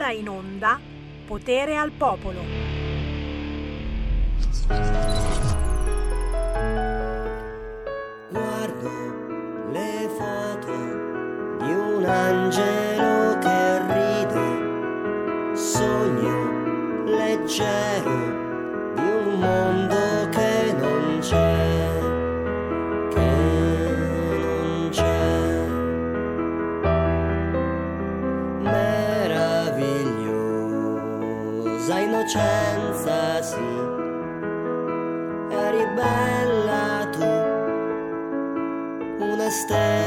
ora in onda Potere al Popolo. Guardo le foto di un angelo che ride, sogno leggero Innocenza, sì, eri bella tu, una stella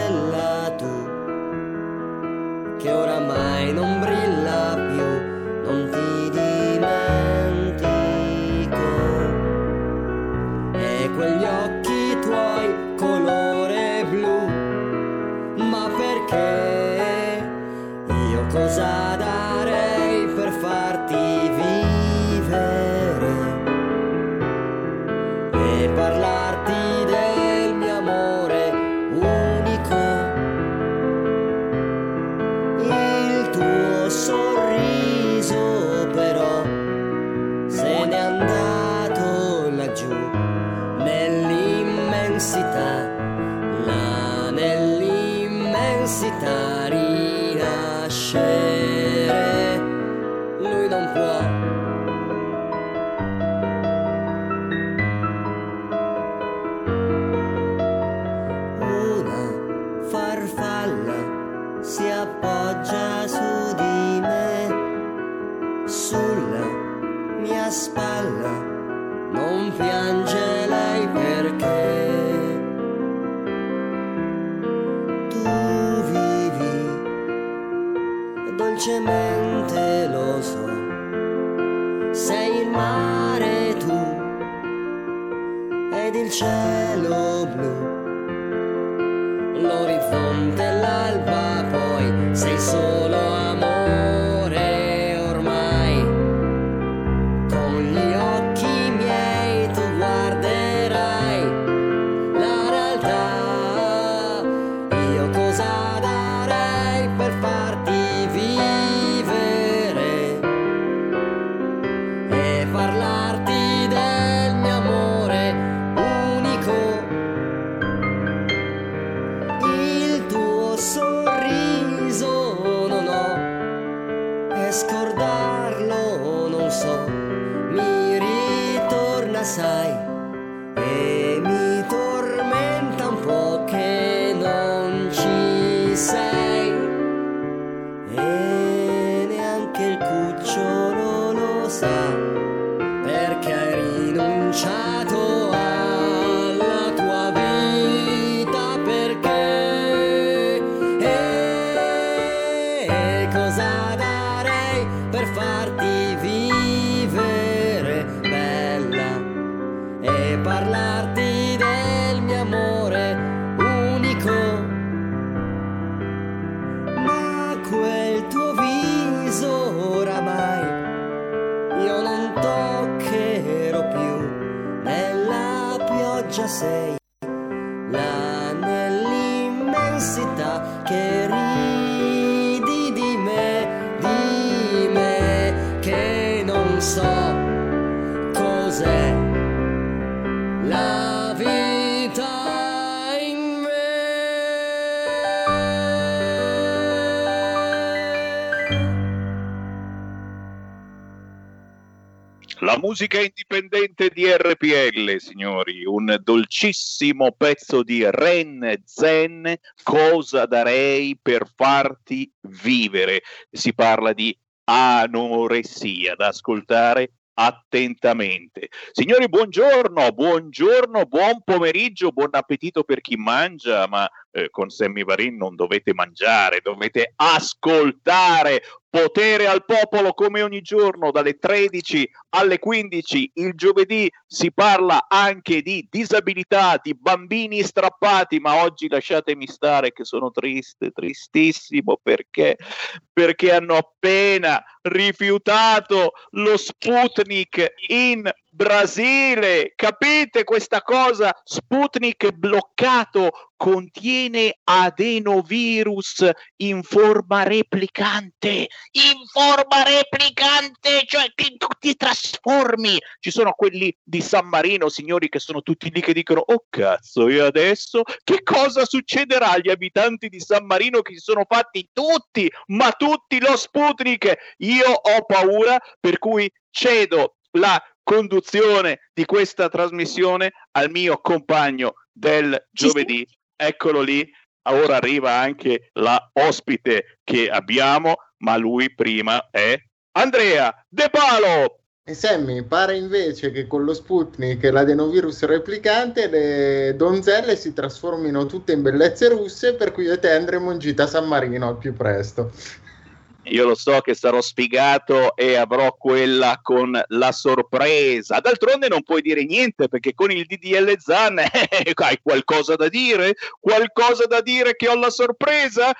musica indipendente di RPL, signori, un dolcissimo pezzo di Ren Zen, Cosa darei per farti vivere? Si parla di anoressia, da ascoltare attentamente. Signori, buongiorno, buongiorno, buon pomeriggio, buon appetito per chi mangia, ma eh, con Sammy Varin non dovete mangiare, dovete ascoltare. Potere al popolo come ogni giorno dalle 13 alle 15. Il giovedì si parla anche di disabilità, di bambini strappati, ma oggi lasciatemi stare che sono triste, tristissimo perché perché hanno appena rifiutato lo Sputnik in Brasile, capite questa cosa? Sputnik bloccato contiene adenovirus in forma replicante, in forma replicante, cioè ti, ti trasformi. Ci sono quelli di San Marino, signori, che sono tutti lì che dicono, oh cazzo, e adesso che cosa succederà agli abitanti di San Marino che si sono fatti tutti, ma tutti lo Sputnik? Io ho paura, per cui cedo la conduzione di questa trasmissione al mio compagno del giovedì. Eccolo lì, ora arriva anche la ospite che abbiamo, ma lui prima è Andrea De Palo. E Sammy, pare invece che con lo Sputnik e l'adenovirus replicante le donzelle si trasformino tutte in bellezze russe, per cui io e te andremo in gita a San Marino al più presto. Io lo so che sarò sfigato e avrò quella con la sorpresa. D'altronde non puoi dire niente perché con il DDL Zan eh, hai qualcosa da dire? Qualcosa da dire che ho la sorpresa?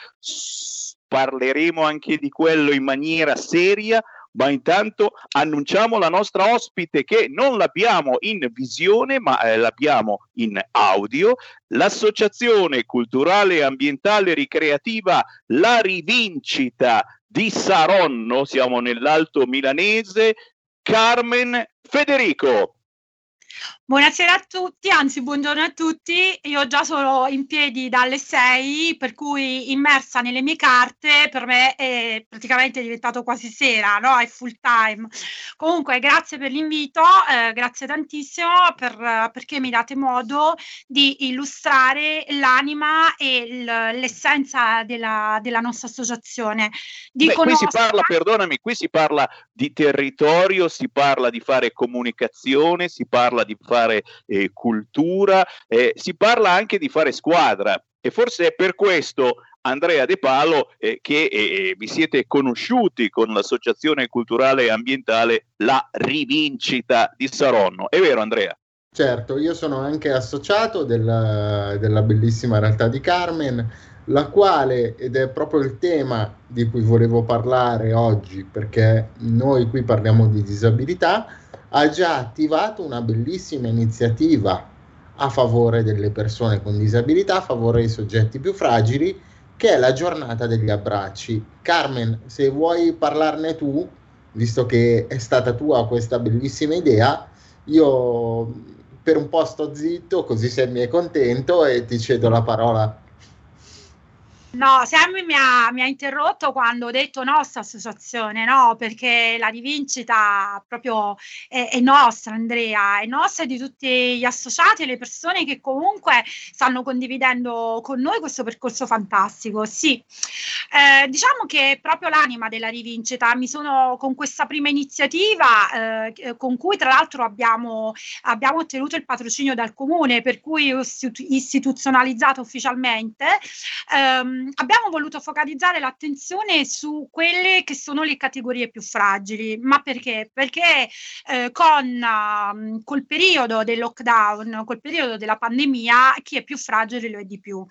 parleremo anche di quello in maniera seria, ma intanto annunciamo la nostra ospite che non l'abbiamo in visione, ma eh, l'abbiamo in audio, l'Associazione Culturale Ambientale Ricreativa La Rivincita di Saronno, siamo nell'Alto Milanese, Carmen Federico. Buonasera a tutti, anzi buongiorno a tutti. Io già sono in piedi dalle 6, per cui immersa nelle mie carte, per me è praticamente diventato quasi sera, no? È full time. Comunque, grazie per l'invito, eh, grazie tantissimo per, perché mi date modo di illustrare l'anima e l'essenza della, della, nostra associazione. Beh, qui si parla, perdonami, qui si parla di territorio, si parla di fare comunicazione, si parla di fare fare eh, cultura, eh, si parla anche di fare squadra e forse è per questo Andrea De Palo eh, che eh, eh, vi siete conosciuti con l'associazione culturale e ambientale La Rivincita di Saronno. È vero Andrea? Certo, io sono anche associato della, della bellissima realtà di Carmen, la quale, ed è proprio il tema di cui volevo parlare oggi, perché noi qui parliamo di disabilità, ha già attivato una bellissima iniziativa a favore delle persone con disabilità, a favore dei soggetti più fragili, che è la giornata degli abbracci. Carmen, se vuoi parlarne tu, visto che è stata tua questa bellissima idea, io per un po' sto zitto, così sei mi è contento e ti cedo la parola. No, Sammy mi ha, mi ha, interrotto quando ho detto nostra associazione, no, perché la rivincita proprio è, è, nostra, Andrea, è nostra di tutti gli associati e le persone che comunque stanno condividendo con noi questo percorso fantastico. Sì, eh, diciamo che è proprio l'anima della rivincita. Mi sono con questa prima iniziativa, eh, con cui tra l'altro abbiamo, abbiamo ottenuto il patrocinio dal comune, per cui istituzionalizzato ufficialmente. Ehm, abbiamo voluto focalizzare l'attenzione su quelle che sono le categorie più fragili. Ma perché? Perché eh, con uh, col periodo del lockdown, col periodo della pandemia, chi è più fragile lo è di più.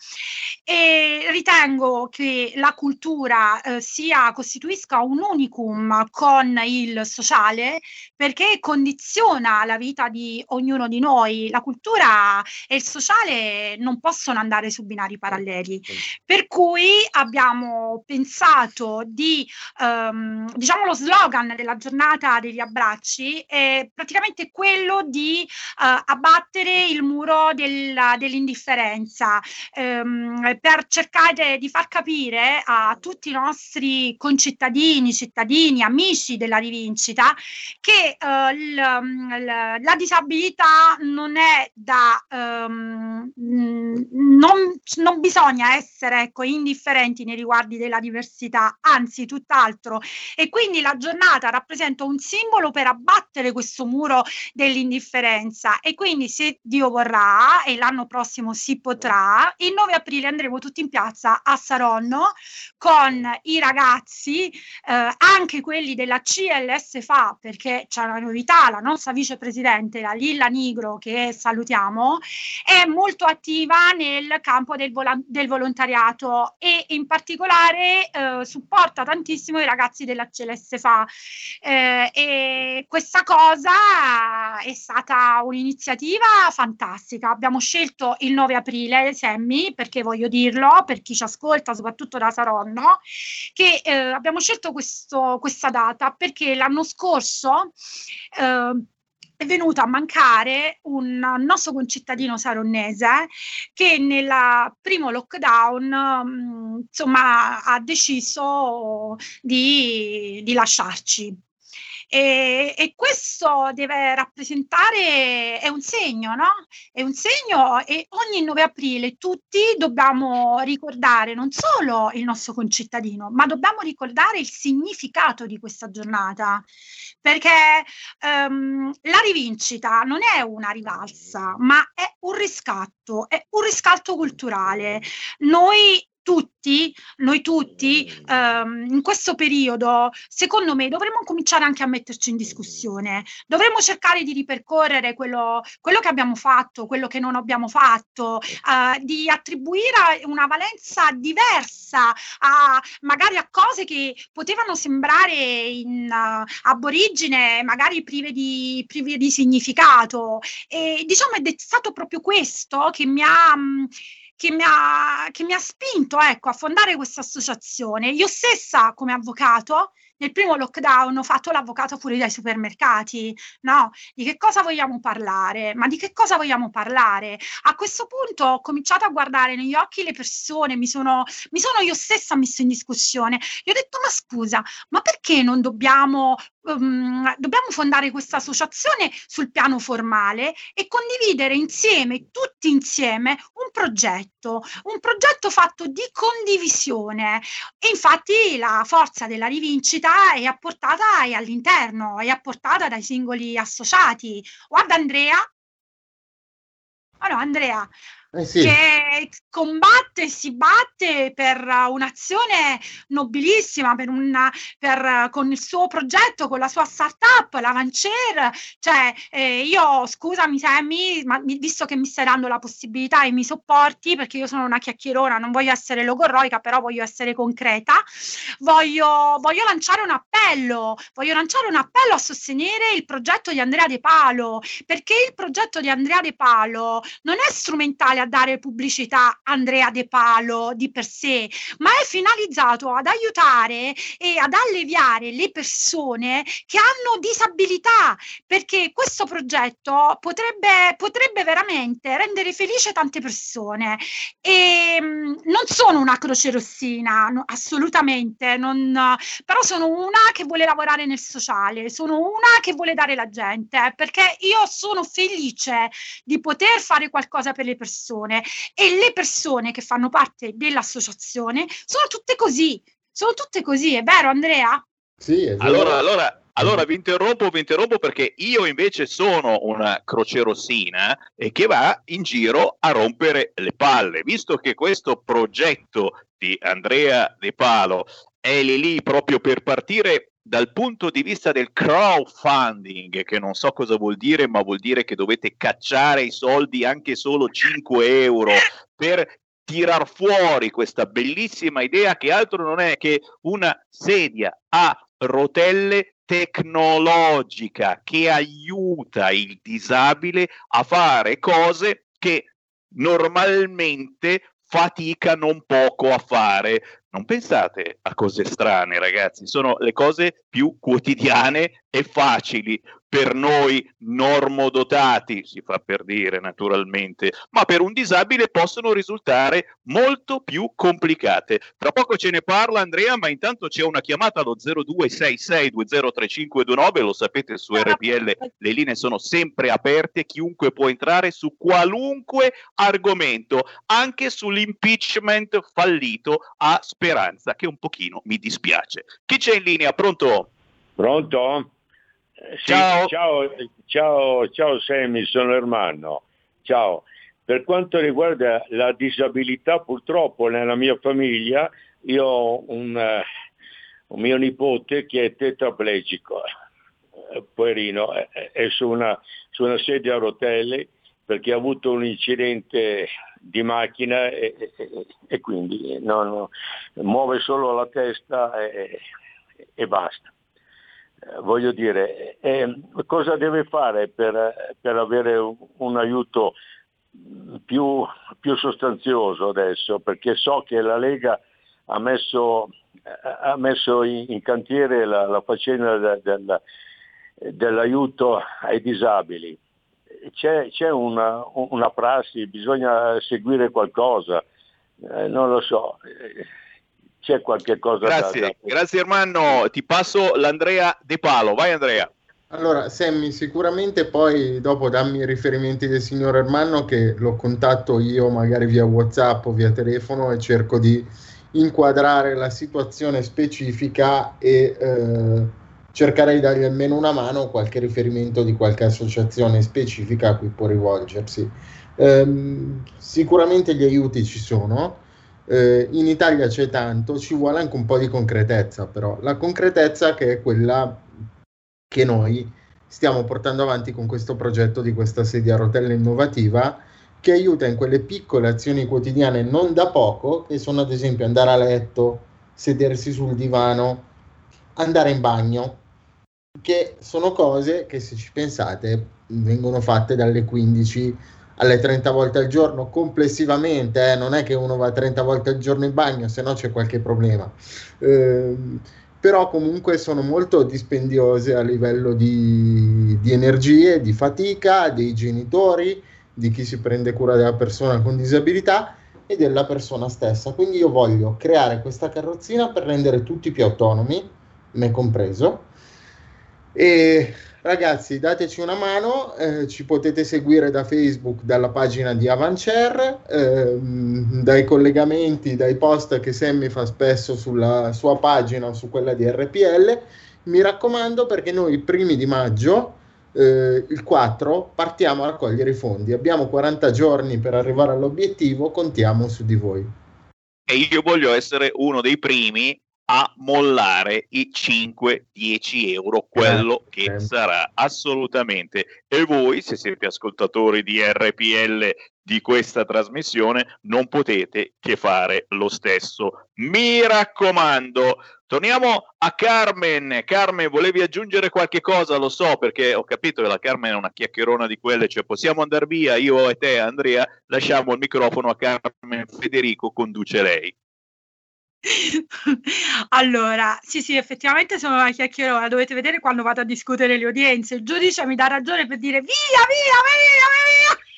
E ritengo che la cultura eh, sia, costituisca un unicum con il sociale perché condiziona la vita di ognuno di noi. La cultura e il sociale non possono andare su binari paralleli. Per cui cui abbiamo pensato di, ehm, diciamo, lo slogan della giornata degli abbracci è praticamente quello di eh, abbattere il muro del, dell'indifferenza ehm, per cercare di far capire a tutti i nostri concittadini, cittadini, amici della rivincita che eh, l, l, la disabilità non è da ehm, non, non bisogna essere ecco, indifferenti nei riguardi della diversità, anzi tutt'altro. E quindi la giornata rappresenta un simbolo per abbattere questo muro dell'indifferenza. E quindi se Dio vorrà e l'anno prossimo si potrà, il 9 aprile andremo tutti in piazza a Saronno con i ragazzi, eh, anche quelli della CLS FA, perché c'è una novità, la nostra vicepresidente, la Lilla Nigro, che salutiamo, è molto attiva nel campo del, vol- del volontariato e in particolare eh, supporta tantissimo i ragazzi della CLS FA eh, e questa cosa è stata un'iniziativa fantastica. Abbiamo scelto il 9 aprile, Semmi, perché voglio dirlo, per chi ci ascolta, soprattutto da Saronno, che eh, abbiamo scelto questo, questa data perché l'anno scorso eh, è venuto a mancare un nostro concittadino saronnese che nel primo lockdown mh, insomma ha deciso di, di lasciarci. E, e, questo deve rappresentare, è un segno, no? È un segno e ogni 9 aprile tutti dobbiamo ricordare non solo il nostro concittadino, ma dobbiamo ricordare il significato di questa giornata, perché um, la rivincita non è una rivalsa, ma è un riscatto, è un riscatto culturale. Noi tutti, noi tutti, ehm, in questo periodo, secondo me, dovremmo cominciare anche a metterci in discussione. Dovremmo cercare di ripercorrere quello, quello che abbiamo fatto, quello che non abbiamo fatto, eh, di attribuire una valenza diversa a magari a cose che potevano sembrare in uh, aborigine, magari prive di, prive di significato. E diciamo è stato proprio questo che mi ha. Mh, che mi ha, che mi ha spinto ecco, a fondare questa associazione. Io stessa come avvocato nel primo lockdown ho fatto l'avvocato fuori dai supermercati, no? Di che cosa vogliamo parlare? Ma di che cosa vogliamo parlare? A questo punto ho cominciato a guardare negli occhi le persone, mi sono, mi sono io stessa messa in discussione. Gli ho detto, ma scusa, ma perché non dobbiamo um, dobbiamo fondare questa associazione sul piano formale e condividere insieme, tutti insieme, un progetto, un progetto fatto di condivisione. E infatti la forza della rivincita è apportata all'interno, è apportata dai singoli associati. Guarda Andrea. Allora, Andrea, eh sì. che combatte e si batte per un'azione nobilissima, per una, per, con il suo progetto, con la sua startup, la Vancer. Cioè, eh, io scusami Sammy, ma visto che mi stai dando la possibilità e mi sopporti, perché io sono una chiacchierona, non voglio essere logorroica, però voglio essere concreta, voglio, voglio lanciare un appello, voglio lanciare un appello a sostenere il progetto di Andrea De Palo, perché il progetto di Andrea De Palo non è strumentale a dare pubblicità Andrea De Palo di per sé, ma è finalizzato ad aiutare e ad alleviare le persone che hanno disabilità, perché questo progetto potrebbe, potrebbe veramente rendere felice tante persone. E mm, non sono una croce rossina, no, assolutamente, non, però sono una che vuole lavorare nel sociale, sono una che vuole dare la gente, perché io sono felice di poter fare qualcosa per le persone persone e le persone che fanno parte dell'associazione sono tutte così, sono tutte così, è vero Andrea? Sì, è vero. Allora, allora, allora vi interrompo, vi interrompo perché io invece sono una croce rossina e che va in giro a rompere le palle, visto che questo progetto di Andrea De Palo è lì lì proprio per partire dal punto di vista del crowdfunding, che non so cosa vuol dire, ma vuol dire che dovete cacciare i soldi anche solo 5 euro per tirar fuori questa bellissima idea che altro non è che una sedia a rotelle tecnologica che aiuta il disabile a fare cose che normalmente fatica non poco a fare. Non pensate a cose strane, ragazzi, sono le cose più quotidiane e facili per noi normodotati, si fa per dire naturalmente, ma per un disabile possono risultare molto più complicate. Tra poco ce ne parla Andrea, ma intanto c'è una chiamata allo 0266203529, lo sapete su RPL le linee sono sempre aperte, chiunque può entrare su qualunque argomento, anche sull'impeachment fallito a Speranza, che un pochino mi dispiace. Chi c'è in linea? Pronto? Pronto? Sì, ciao. ciao. ciao, ciao Sammy, sono Ermanno. Ciao. Per quanto riguarda la disabilità, purtroppo nella mia famiglia io ho un, uh, un mio nipote che è tetraplegico, uh, poverino, è, è su, una, su una sedia a rotelle perché ha avuto un incidente di macchina e, e, e quindi non, muove solo la testa e, e basta. Voglio dire, eh, cosa deve fare per, per avere un, aiuto più, più, sostanzioso adesso? Perché so che la Lega ha messo, ha messo in, in, cantiere la, la faccenda de, de, dell'aiuto ai disabili c'è, c'è una, una, prassi, bisogna seguire qualcosa, eh, non lo so, c'è qualche cosa grazie, da, da... Grazie Ermanno, ti passo l'Andrea De Palo, vai Andrea. Allora, Sammy, sicuramente poi dopo dammi i riferimenti del signor Ermanno che lo contatto io magari via WhatsApp o via telefono e cerco di inquadrare la situazione specifica e eh, cercherei di dargli almeno una mano qualche riferimento di qualche associazione specifica a cui può rivolgersi. Ehm, sicuramente gli aiuti ci sono, eh, in Italia c'è tanto, ci vuole anche un po' di concretezza però, la concretezza che è quella che noi stiamo portando avanti con questo progetto di questa sedia a rotelle innovativa che aiuta in quelle piccole azioni quotidiane non da poco, che sono ad esempio andare a letto, sedersi sul divano, andare in bagno, che sono cose che se ci pensate vengono fatte dalle 15 alle 30 volte al giorno complessivamente, eh, non è che uno va 30 volte al giorno in bagno, se no c'è qualche problema. Eh, però comunque sono molto dispendiose a livello di, di energie, di fatica dei genitori, di chi si prende cura della persona con disabilità e della persona stessa. Quindi io voglio creare questa carrozzina per rendere tutti più autonomi, me compreso, e ragazzi, dateci una mano, eh, ci potete seguire da Facebook, dalla pagina di Avancer, eh, dai collegamenti, dai post che Sammy fa spesso sulla sua pagina o su quella di RPL. Mi raccomando perché noi primi di maggio, eh, il 4, partiamo a raccogliere i fondi. Abbiamo 40 giorni per arrivare all'obiettivo, contiamo su di voi. E io voglio essere uno dei primi a mollare i 5-10 euro, quello che sarà assolutamente. E voi, se siete ascoltatori di RPL di questa trasmissione, non potete che fare lo stesso. Mi raccomando, torniamo a Carmen. Carmen, volevi aggiungere qualche cosa? Lo so perché ho capito che la Carmen è una chiacchierona di quelle, cioè possiamo andare via, io e te, Andrea, lasciamo il microfono a Carmen Federico, conduce lei. Allora, sì, sì, effettivamente sono una chiacchierona, dovete vedere quando vado a discutere le udienze, il giudice mi dà ragione per dire via, via, via, via, via.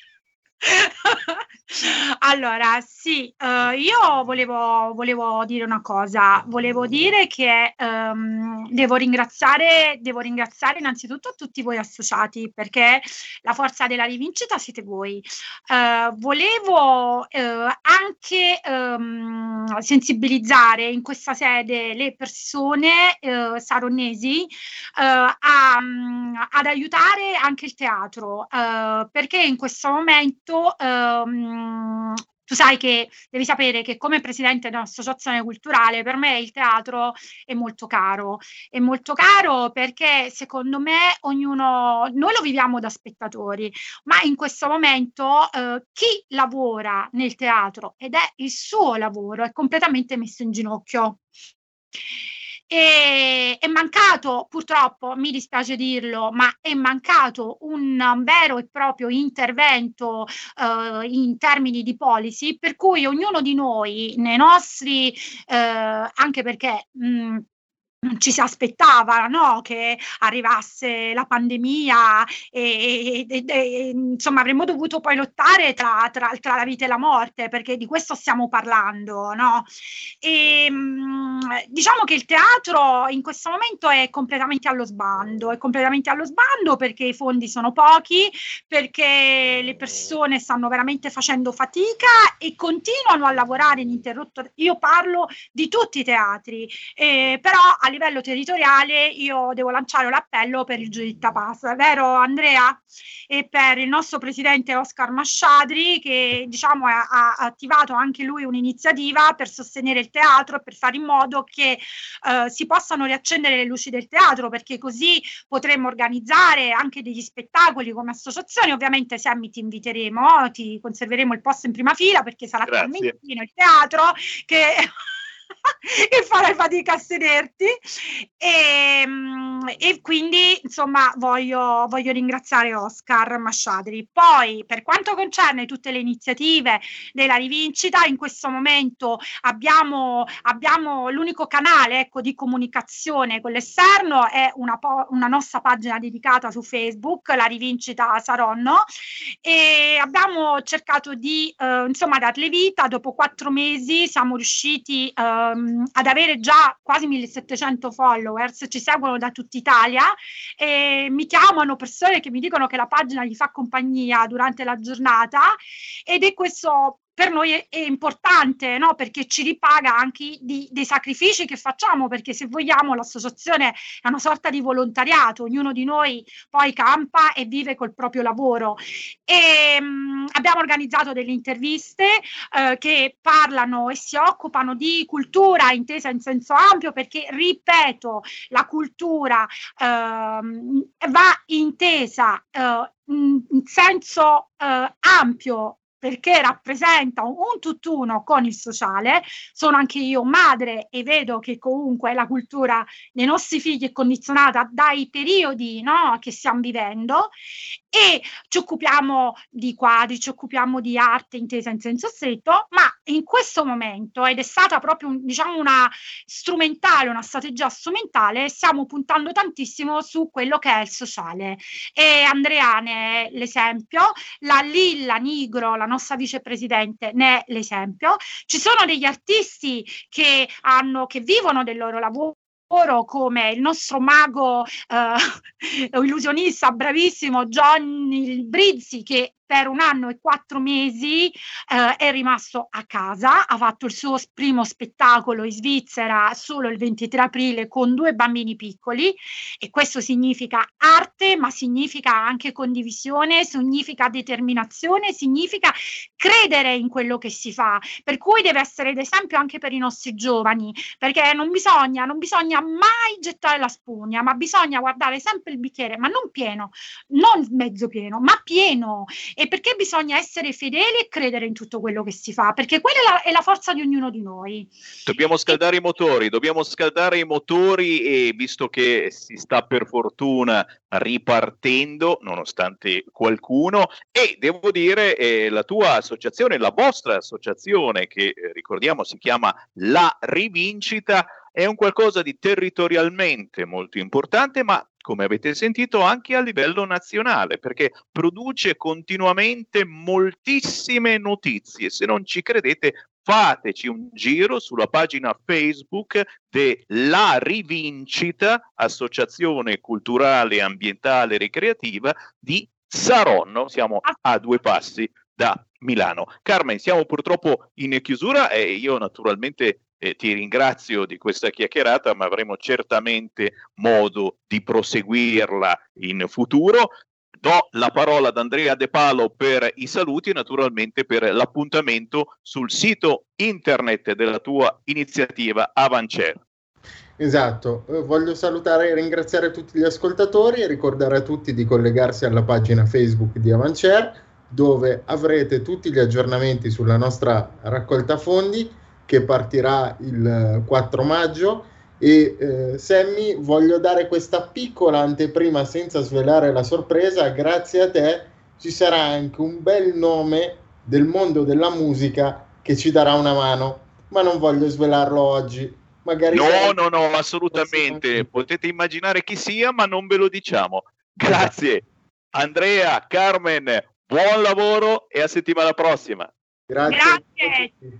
allora, sì, uh, io volevo, volevo, dire una cosa, volevo dire che um, devo, ringraziare, devo ringraziare innanzitutto tutti voi associati perché la forza della rivincita siete voi. Uh, volevo uh, anche um, sensibilizzare in questa sede le persone saronnesi a, um, ad aiutare anche il teatro perché in questo momento questo ehm, tu sai che devi sapere che come presidente di un'associazione culturale per me il teatro è molto caro, è molto caro perché secondo me ognuno, noi lo viviamo da spettatori, ma in questo momento eh, chi lavora nel teatro ed è il suo lavoro è completamente messo in ginocchio. E, è mancato, purtroppo, mi dispiace dirlo, ma è mancato un, un vero e proprio intervento eh, in termini di policy, per cui ognuno di noi, nei nostri, eh, anche perché mh, ci si aspettava no? che arrivasse la pandemia e, e, e, insomma avremmo dovuto poi lottare tra, tra, tra, la vita e la morte perché di questo stiamo parlando no? e, diciamo che il teatro in questo momento è completamente allo sbando è completamente allo sbando perché i fondi sono pochi perché le persone stanno veramente facendo fatica e continuano a lavorare ininterrotto io parlo di tutti i teatri eh, però a livello territoriale io devo lanciare l'appello per il Giuditta Pass, vero Andrea? E per il nostro presidente Oscar Masciadri che diciamo ha, ha attivato anche lui un'iniziativa per sostenere il teatro e per fare in modo che eh, si possano riaccendere le luci del teatro, perché così potremmo organizzare anche degli spettacoli come associazione. Ovviamente, Sammy, ti inviteremo, ti conserveremo il posto in prima fila perché sarà talmente pieno il teatro che e farai fatica a sederti. E, ehm, e quindi, insomma, voglio, voglio, ringraziare Oscar Masciadri. Poi, per quanto concerne tutte le iniziative della rivincita, in questo momento abbiamo, abbiamo l'unico canale ecco, di comunicazione con l'esterno, è una, po- una nostra pagina dedicata su Facebook, la rivincita Saronno, e abbiamo cercato di, eh, insomma, darle vita. Dopo quattro mesi siamo riusciti eh, ehm, ad avere già quasi 1700 followers, ci seguono da tutta Italia e mi chiamano persone che mi dicono che la pagina gli fa compagnia durante la giornata ed è questo per noi è, è importante, no? perché ci ripaga anche di, dei sacrifici che facciamo, perché se vogliamo l'associazione è una sorta di volontariato, ognuno di noi poi campa e vive col proprio lavoro. E, mh, mm, abbiamo organizzato delle interviste eh, che parlano e si occupano di cultura intesa in senso ampio, perché, ripeto, la cultura eh, va intesa eh, in senso eh, ampio perché rappresenta un, tutt'uno con il sociale. Sono anche io madre e vedo che comunque la cultura dei nostri figli è condizionata dai periodi no, che stiamo vivendo e ci occupiamo di quadri, ci occupiamo di arte intesa in senso stretto, ma in questo momento, ed è stata proprio diciamo una strumentale, una strategia strumentale, stiamo puntando tantissimo su quello che è il sociale. E Andrea ne è l'esempio, la Lilla Nigro, la nostra vicepresidente, ne è l'esempio. Ci sono degli artisti che, hanno, che vivono del loro lavoro come il nostro mago eh, illusionista bravissimo Johnny Brizzi che per un anno e quattro mesi eh, è rimasto a casa, ha fatto il suo primo spettacolo in Svizzera solo il 23 aprile con due bambini piccoli e questo significa arte, ma significa anche condivisione, significa determinazione, significa credere in quello che si fa, per cui deve essere d'esempio anche per i nostri giovani, perché non bisogna, non bisogna mai gettare la spugna, ma bisogna guardare sempre il bicchiere, ma non pieno, non mezzo pieno, ma pieno e perché bisogna essere fedeli e credere in tutto quello che si fa, perché quella è la, è la forza di ognuno di noi. Dobbiamo scaldare e... i motori, dobbiamo scaldare i motori e visto che si sta per fortuna ripartendo, nonostante qualcuno, e devo dire eh, la tua associazione, la vostra associazione, che eh, ricordiamo si chiama La Rivincita, è un qualcosa di territorialmente molto importante, ma come avete sentito, anche a livello nazionale, perché produce continuamente moltissime notizie. Se non ci credete, fateci un giro sulla pagina Facebook della Rivincita, Associazione Culturale, Ambientale e Ricreativa di Saronno. Siamo a due passi da Milano. Carmen, siamo purtroppo in chiusura e io naturalmente eh, ti ringrazio di questa chiacchierata, ma avremo certamente modo di proseguirla in futuro. Do la parola ad Andrea De Palo per i saluti e naturalmente per l'appuntamento sul sito internet della tua iniziativa Avancer. Esatto, eh, voglio salutare e ringraziare tutti gli ascoltatori e ricordare a tutti di collegarsi alla pagina Facebook di Avancer dove avrete tutti gli aggiornamenti sulla nostra raccolta fondi che partirà il 4 maggio. E eh, Sammy voglio dare questa piccola anteprima senza svelare la sorpresa. Grazie a te ci sarà anche un bel nome del mondo della musica che ci darà una mano. Ma non voglio svelarlo oggi. Magari no no no assolutamente. potete immaginare chi sia ma non ve lo diciamo. Grazie. Andrea Carmen buon lavoro e a settimana prossima. Grazie, grazie.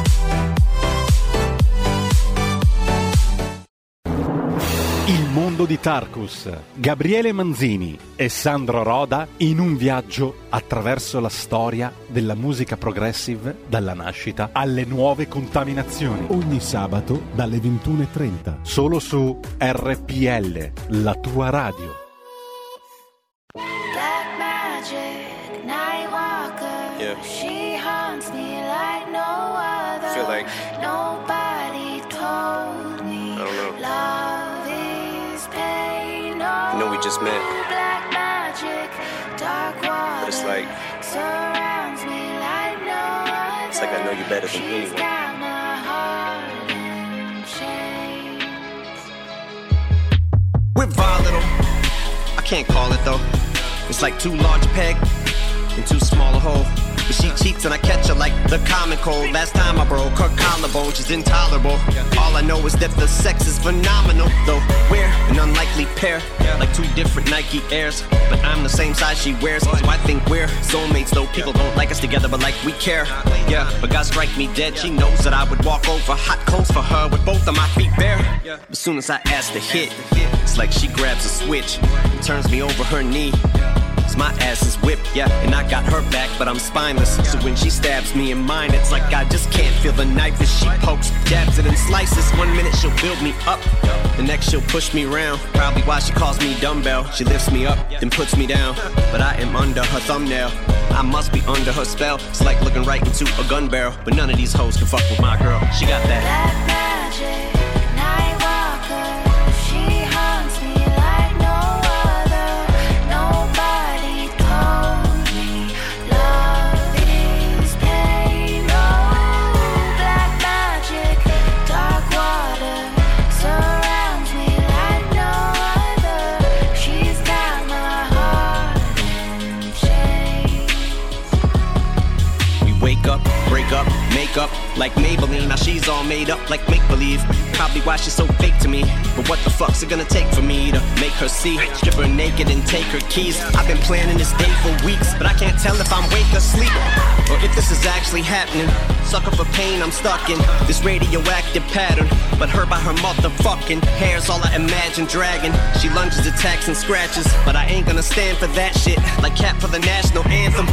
Mondo di Tarkus, Gabriele Manzini e Sandro Roda in un viaggio attraverso la storia della musica progressive dalla nascita alle nuove contaminazioni. Ogni sabato dalle 21.30. Solo su RPL, la tua radio. Yeah. She haunts me like no other. Feel like- nobody knew we just met. But it's like, it's like I know you better than anyone. We're volatile. I can't call it though. It's like two large pegs and too small a hole. But she cheats and I catch her like the common cold. Last time I broke her collarbone, she's intolerable. All I know is that the sex is phenomenal. Though we're an unlikely pair, like two different Nike Airs. But I'm the same size she wears, so I think we're soulmates. Though people don't like us together, but like we care. Yeah, but God strike me dead. She knows that I would walk over hot coals for her with both of my feet bare. As soon as I ask to hit, it's like she grabs a switch and turns me over her knee. My ass is whipped, yeah, and I got her back, but I'm spineless. So when she stabs me in mine, it's like I just can't feel the knife as she pokes, dabs it, and slices. One minute she'll build me up, the next she'll push me around. Probably why she calls me dumbbell. She lifts me up, then puts me down. But I am under her thumbnail. I must be under her spell. It's like looking right into a gun barrel. But none of these hoes can fuck with my girl. She got that. Magic, like Maybelline. Now she's all made up like make believe. Probably why she's so fake to me. But what the fuck's it gonna take for me to make her see? Strip her naked and take her keys. I've been planning this day for weeks, but I can't tell if I'm wake or sleep. Or if this is actually happening. Sucker for pain, I'm stuck in this radioactive pattern. But her by her motherfucking hair's all I imagine dragging. She lunges, attacks, and scratches. But I ain't gonna stand for that shit. Like cat for the national anthem.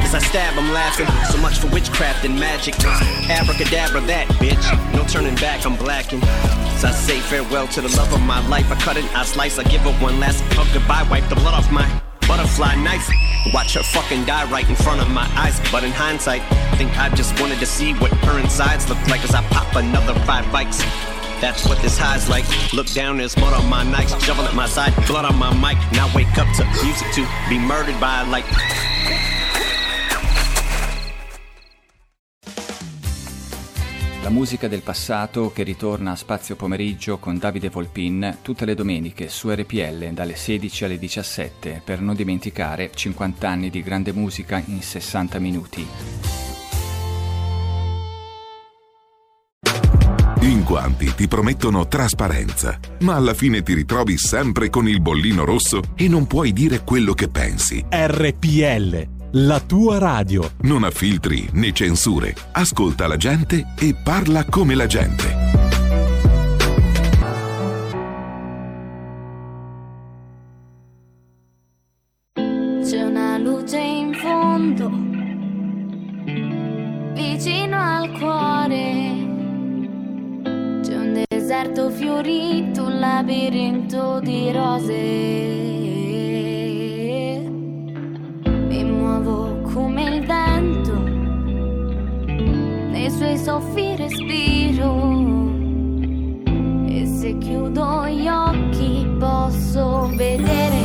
As I stab, I'm laughing. So much for witchcraft and magic. Abracadabra, that bitch. No turning back, I'm blacking. As I say farewell to the love of my life. I cut it, I slice, I give her one last hug goodbye. Wipe the blood off my butterfly knife. Watch her fucking die right in front of my eyes. But in hindsight, I think I just wanted to see what her insides look like as I pop another five bikes. That's what this high's like. Look down, there's mud on my nights, shovel at my side, blood on my mic. Now wake up to music to be murdered by like. La musica del passato che ritorna a spazio pomeriggio con Davide Volpin tutte le domeniche su RPL dalle 16 alle 17 per non dimenticare 50 anni di grande musica in 60 minuti. In quanti ti promettono trasparenza, ma alla fine ti ritrovi sempre con il bollino rosso e non puoi dire quello che pensi. RPL, la tua radio. Non ha filtri né censure. Ascolta la gente e parla come la gente. C'è una luce in fondo, vicino al cuore. C'è un deserto fiorito, un labirinto di rose mi muovo come il vento, nei suoi soffi respiro. E se chiudo gli occhi posso vedere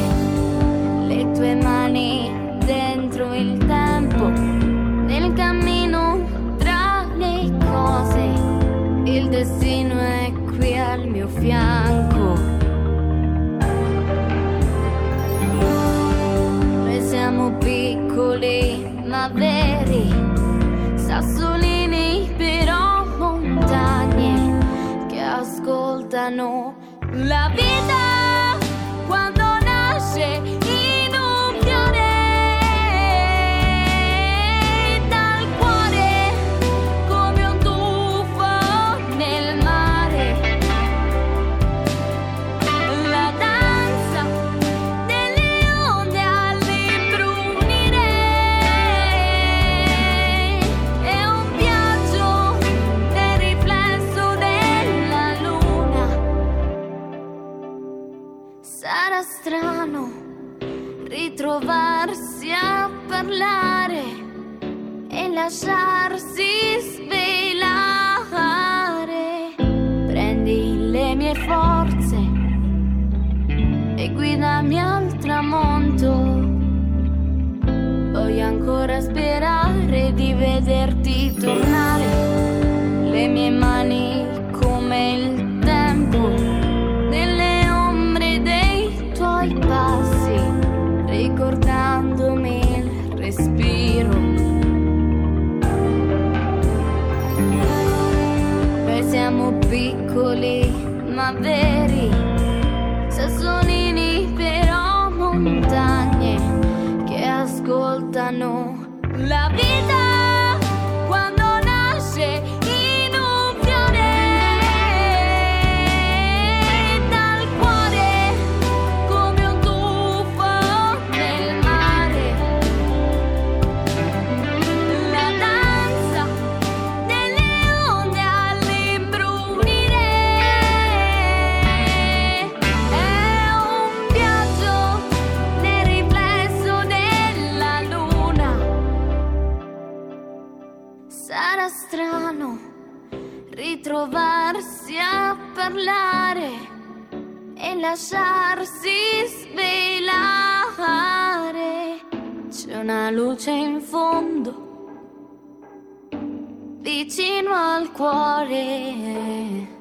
le tue mani dentro il tempo, nel cammino tra le cose. Il destino è qui al mio fianco. Piccoli ma veri, sassolini però montagne che ascoltano la vita ritrovarsi a parlare e lasciarsi svelare. Prendi le mie forze e guidami al tramonto. Voglio ancora sperare di vederti tornare. Le mie mani ma veri, sassolini però montagne che ascoltano la vita lasciarsi svelare. C'è una luce in fondo, vicino al cuore.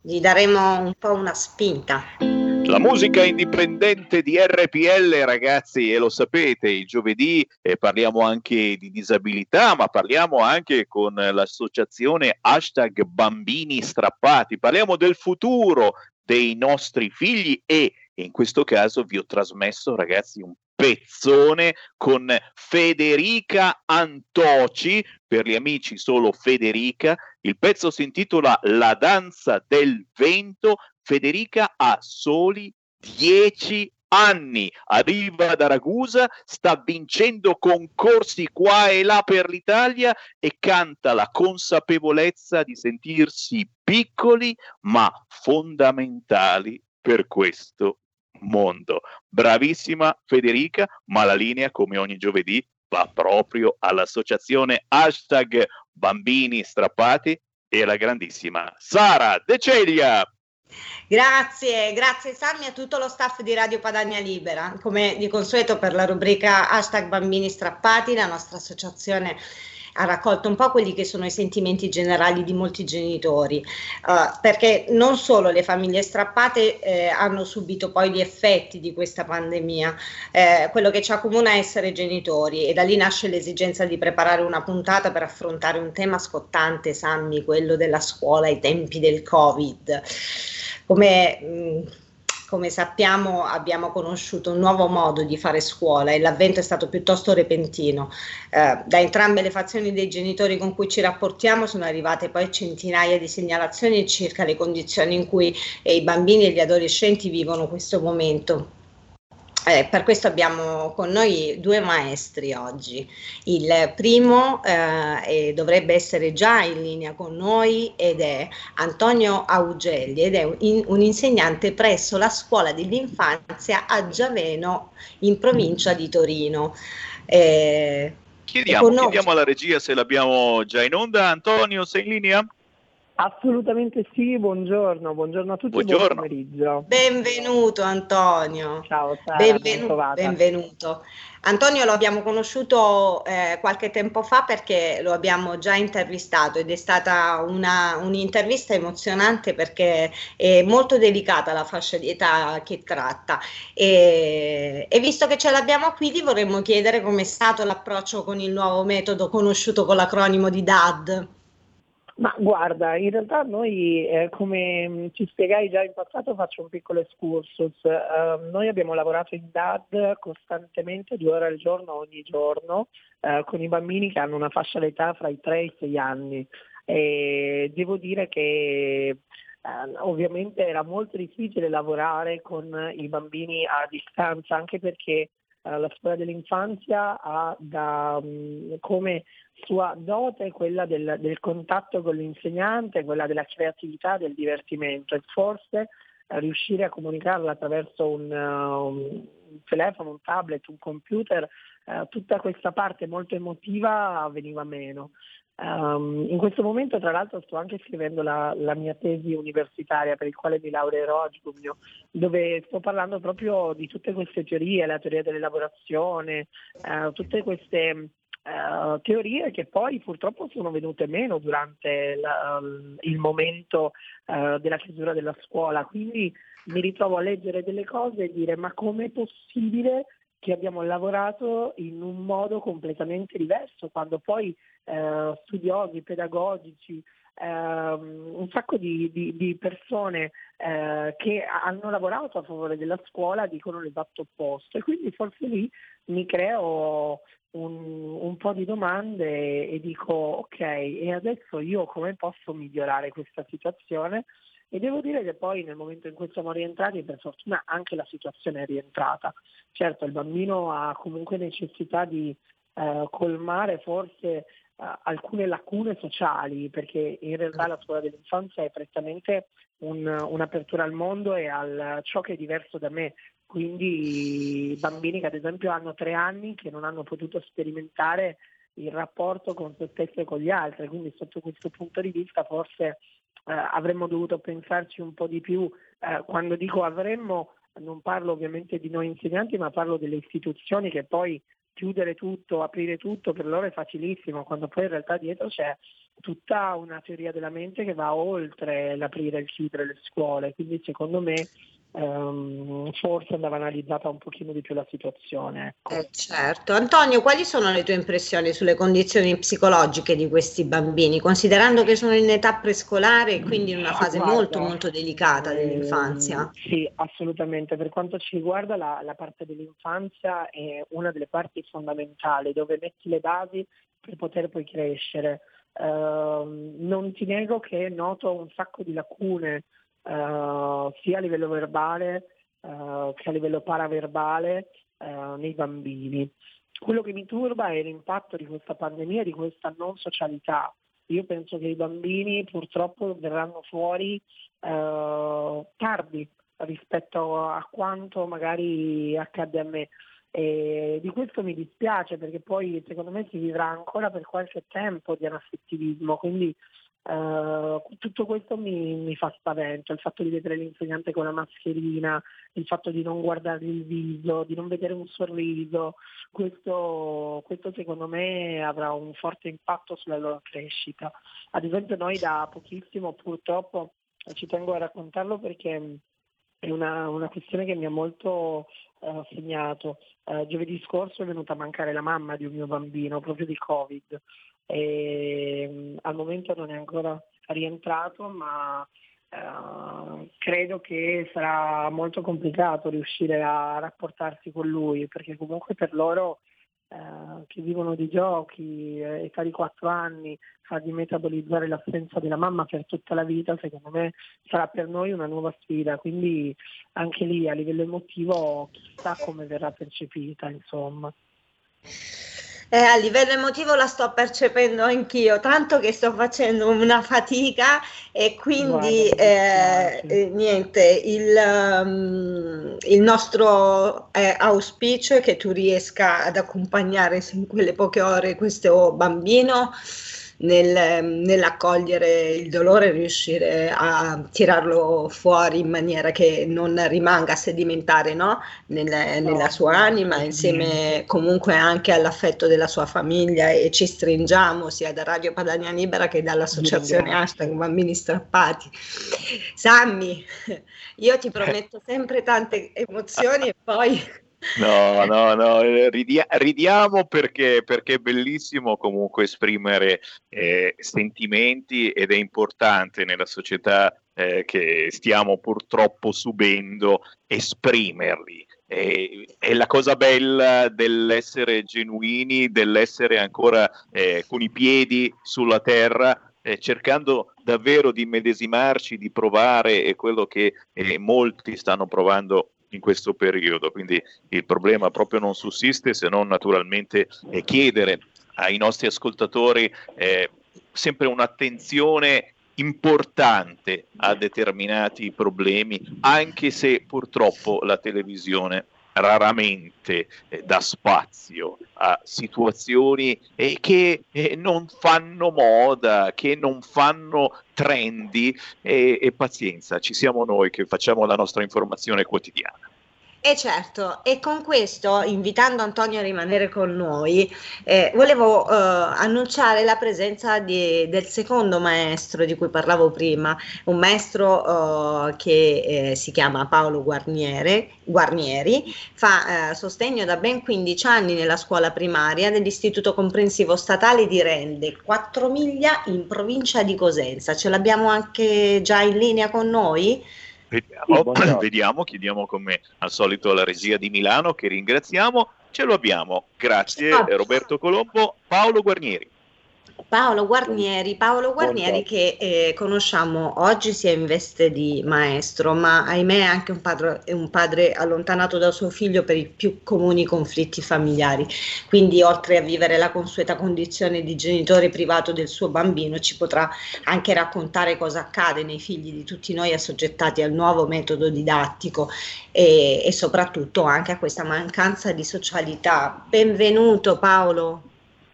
Gli daremo un po' una spinta. La musica indipendente di RPL, ragazzi, e lo sapete, il giovedì eh, parliamo anche di disabilità, ma parliamo anche con l'associazione hashtag Bambini Strappati, parliamo del futuro dei nostri figli e in questo caso vi ho trasmesso, ragazzi, un pezzone con Federica Antoci, per gli amici solo Federica. Il pezzo si intitola La danza del vento. Federica ha soli 10 anni, arriva da Ragusa, sta vincendo concorsi qua e là per l'Italia e canta la consapevolezza di sentirsi piccoli ma fondamentali per questo mondo. Bravissima Federica, ma la linea come ogni giovedì va proprio all'associazione hashtag bambini strappati e alla grandissima Sara De Celia. Grazie, grazie Sammy a tutto lo staff di Radio Padania Libera. Come di consueto per la rubrica hashtag bambini strappati, la nostra associazione ha raccolto un po' quelli che sono i sentimenti generali di molti genitori, eh, perché non solo le famiglie strappate eh, hanno subito poi gli effetti di questa pandemia, eh, quello che ci accomuna è essere genitori e da lì nasce l'esigenza di preparare una puntata per affrontare un tema scottante, Sammy, quello della scuola ai tempi del Covid. Come mh, come sappiamo abbiamo conosciuto un nuovo modo di fare scuola e l'avvento è stato piuttosto repentino. Eh, da entrambe le fazioni dei genitori con cui ci rapportiamo sono arrivate poi centinaia di segnalazioni circa le condizioni in cui eh, i bambini e gli adolescenti vivono questo momento. Eh, per questo abbiamo con noi due maestri oggi. Il primo eh, dovrebbe essere già in linea con noi ed è Antonio Augelli ed è un, un insegnante presso la scuola dell'infanzia a Giaveno in provincia di Torino. Eh, chiediamo, chiediamo alla regia se l'abbiamo già in onda. Antonio, sei in linea? Assolutamente sì, buongiorno, buongiorno a tutti, buongiorno. buon pomeriggio. Benvenuto Antonio. Ciao, Sara, benvenuto, benvenuto. Antonio lo abbiamo conosciuto eh, qualche tempo fa perché lo abbiamo già intervistato ed è stata una, un'intervista emozionante perché è molto delicata la fascia di età che tratta e, e visto che ce l'abbiamo qui ti vorremmo chiedere com'è stato l'approccio con il nuovo metodo conosciuto con l'acronimo di DAD. Ma guarda, in realtà noi, eh, come mm, ci spiegai già in passato, faccio un piccolo excursus. Uh, noi abbiamo lavorato in DAD costantemente due ore al giorno ogni giorno uh, con i bambini che hanno una fascia d'età fra i 3 e i 6 anni. E devo dire che uh, ovviamente era molto difficile lavorare con i bambini a distanza, anche perché la scuola dell'infanzia ha da, um, come sua dote quella del, del, contatto con l'insegnante, quella della creatività, del divertimento e forse eh, riuscire a comunicarla attraverso un, uh, un, telefono, un tablet, un computer, uh, tutta questa parte molto emotiva veniva meno. Um, in questo momento tra l'altro sto anche scrivendo la, la, mia tesi universitaria per il quale mi laureerò a giugno, dove sto parlando proprio di tutte queste teorie, la teoria dell'elaborazione, uh, tutte queste Uh, teorie che poi purtroppo sono venute meno durante la, il momento uh, della chiusura della scuola, quindi mi ritrovo a leggere delle cose e dire ma com'è possibile che abbiamo lavorato in un modo completamente diverso, quando poi uh, studiosi, pedagogici, ehm, un sacco di, di, di persone che hanno lavorato a favore della scuola dicono l'esatto opposto e quindi forse lì mi creo un, un, po' di domande e dico ok, e adesso io come posso migliorare questa situazione? E devo dire che poi nel momento in cui siamo rientrati, per fortuna anche la situazione è rientrata. Certo, il bambino ha comunque necessità di eh, colmare forse uh, alcune lacune sociali, perché in realtà la scuola dell'infanzia è prettamente un, un'apertura al mondo e a ciò che è diverso da me. Quindi bambini che ad esempio hanno tre anni che non hanno potuto sperimentare il rapporto con se stesso e con gli altri, quindi sotto questo punto di vista forse eh, avremmo dovuto pensarci un po' di più. Eh, quando dico avremmo non parlo ovviamente di noi insegnanti, ma parlo delle istituzioni che poi chiudere tutto, aprire tutto per loro è facilissimo, quando poi in realtà dietro c'è tutta una teoria della mente che va oltre l'aprire e il chiudere le scuole, quindi secondo me Um, forse andava analizzata un pochino di più la situazione. Ecco. Eh, certo. Antonio, quali sono le tue impressioni sulle condizioni psicologiche di questi bambini, considerando che sono in età prescolare e quindi in una fase Guarda, molto molto delicata dell'infanzia? Eh, sì, assolutamente. Per quanto ci riguarda la, la parte dell'infanzia è una delle parti fondamentali dove metti le basi per poter poi crescere. Uh, non ti nego che noto un sacco di lacune uh, sia a livello verbale uh, che a livello paraverbale uh, nei bambini. Quello che mi turba è l'impatto di questa pandemia, di questa non socialità. Io penso che i bambini purtroppo verranno fuori tardi rispetto a quanto magari accadde a me. E di questo mi dispiace perché poi secondo me si vivrà ancora per qualche tempo di anaffettivismo, quindi Uh, tutto questo mi, mi, fa spavento, il fatto di vedere l'insegnante con la mascherina, il fatto di non guardare il viso, di non vedere un sorriso, questo, questo secondo me avrà un forte impatto sulla loro crescita. Ad esempio noi da pochissimo purtroppo ci tengo a raccontarlo perché è una, una questione che mi ha molto uh, segnato. Uh, giovedì scorso è venuta a mancare la mamma di un mio bambino proprio di Covid e, mm, al momento non è ancora rientrato ma eh, credo che sarà molto complicato riuscire a rapportarsi con lui perché comunque per loro eh, che vivono di giochi, eh, età di 4 anni, fargli metabolizzare l'assenza della mamma per tutta la vita, secondo me sarà per noi una nuova sfida, quindi anche lì a livello emotivo chissà come verrà percepita, insomma. Eh, a livello emotivo la sto percependo anch'io, tanto che sto facendo una fatica e quindi eh, eh, niente, il, um, il nostro eh, auspicio è che tu riesca ad accompagnare in quelle poche ore questo bambino nel, nell'accogliere il dolore riuscire a tirarlo fuori in maniera che non rimanga a sedimentare no? Nel, nella sua anima, insieme comunque anche all'affetto della sua famiglia e ci stringiamo sia da Radio Padania Libera che dall'associazione Hashtag Bambini Strappati. Sammy, io ti prometto sempre tante emozioni e poi No, no, no, ridia- ridiamo perché, perché, è bellissimo comunque esprimere eh, sentimenti ed è importante nella società eh, che stiamo purtroppo subendo esprimerli. E, è la cosa bella dell'essere genuini, dell'essere ancora eh, con i piedi sulla terra, eh, cercando davvero di medesimarci, di provare, quello che eh, molti stanno provando in questo periodo, quindi il problema proprio non sussiste se non naturalmente eh, chiedere ai nostri ascoltatori eh, sempre un'attenzione importante a determinati problemi, anche se purtroppo la televisione raramente eh, dà spazio a situazioni eh, che eh, non fanno moda, che non fanno trendy e pazienza, ci siamo noi che facciamo la nostra informazione quotidiana. E certo, e con questo, invitando Antonio a rimanere con noi, eh, volevo eh, annunciare la presenza di, del secondo maestro di cui parlavo prima, un maestro eh, che eh, si chiama Paolo Guarniere, Guarnieri, fa eh, sostegno da ben 15 anni nella scuola primaria dell'Istituto Comprensivo Statale di Rende, 4 miglia in provincia di Cosenza. Ce l'abbiamo anche già in linea con noi? Vediamo, sì, vediamo, chiediamo come al solito alla regia di Milano che ringraziamo, ce lo abbiamo, grazie. Roberto Colombo, Paolo Guarnieri. Paolo Guarnieri, Paolo Guarnieri che eh, conosciamo oggi sia in veste di maestro, ma ahimè è anche un padre, un padre, allontanato da suo figlio per i più comuni conflitti familiari. Quindi oltre a vivere la consueta condizione di genitore privato del suo bambino, ci potrà anche raccontare cosa accade nei figli di tutti noi assoggettati al nuovo metodo didattico e, e soprattutto anche a questa mancanza di socialità. Benvenuto Paolo.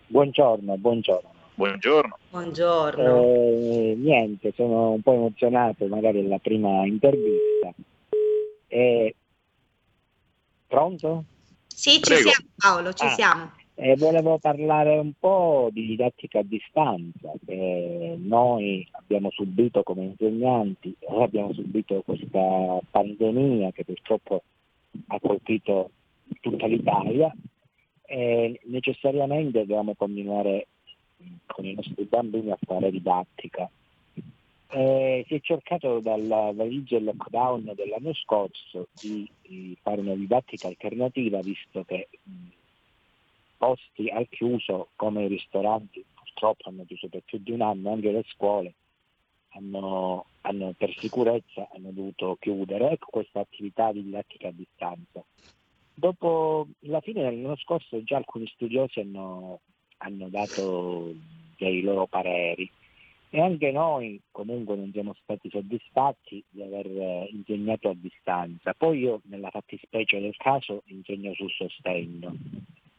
Buongiorno, buongiorno. Buongiorno. Buongiorno. Eh, niente, sono un po' emozionato, magari è la prima intervista. Eh, pronto? Sì, ci Prego. siamo Paolo, ci ah, siamo. Eh, volevo parlare un po' di didattica a distanza, che noi abbiamo subito come insegnanti, abbiamo subito questa pandemia che purtroppo ha colpito tutta l'Italia e necessariamente dobbiamo continuare con i nostri bambini a fare didattica. Eh, si è cercato dalla valigia del lockdown dell'anno scorso di, di, fare una didattica alternativa visto che mh, posti al chiuso come i ristoranti purtroppo hanno chiuso per più di un anno, anche le scuole hanno, hanno per sicurezza hanno dovuto chiudere. Ecco questa attività di didattica a distanza. Dopo la fine dell'anno scorso già alcuni studiosi hanno hanno dato dei loro pareri e anche noi comunque non siamo stati soddisfatti di aver eh, insegnato a distanza. Poi io nella fattispecie del caso insegno sul sostegno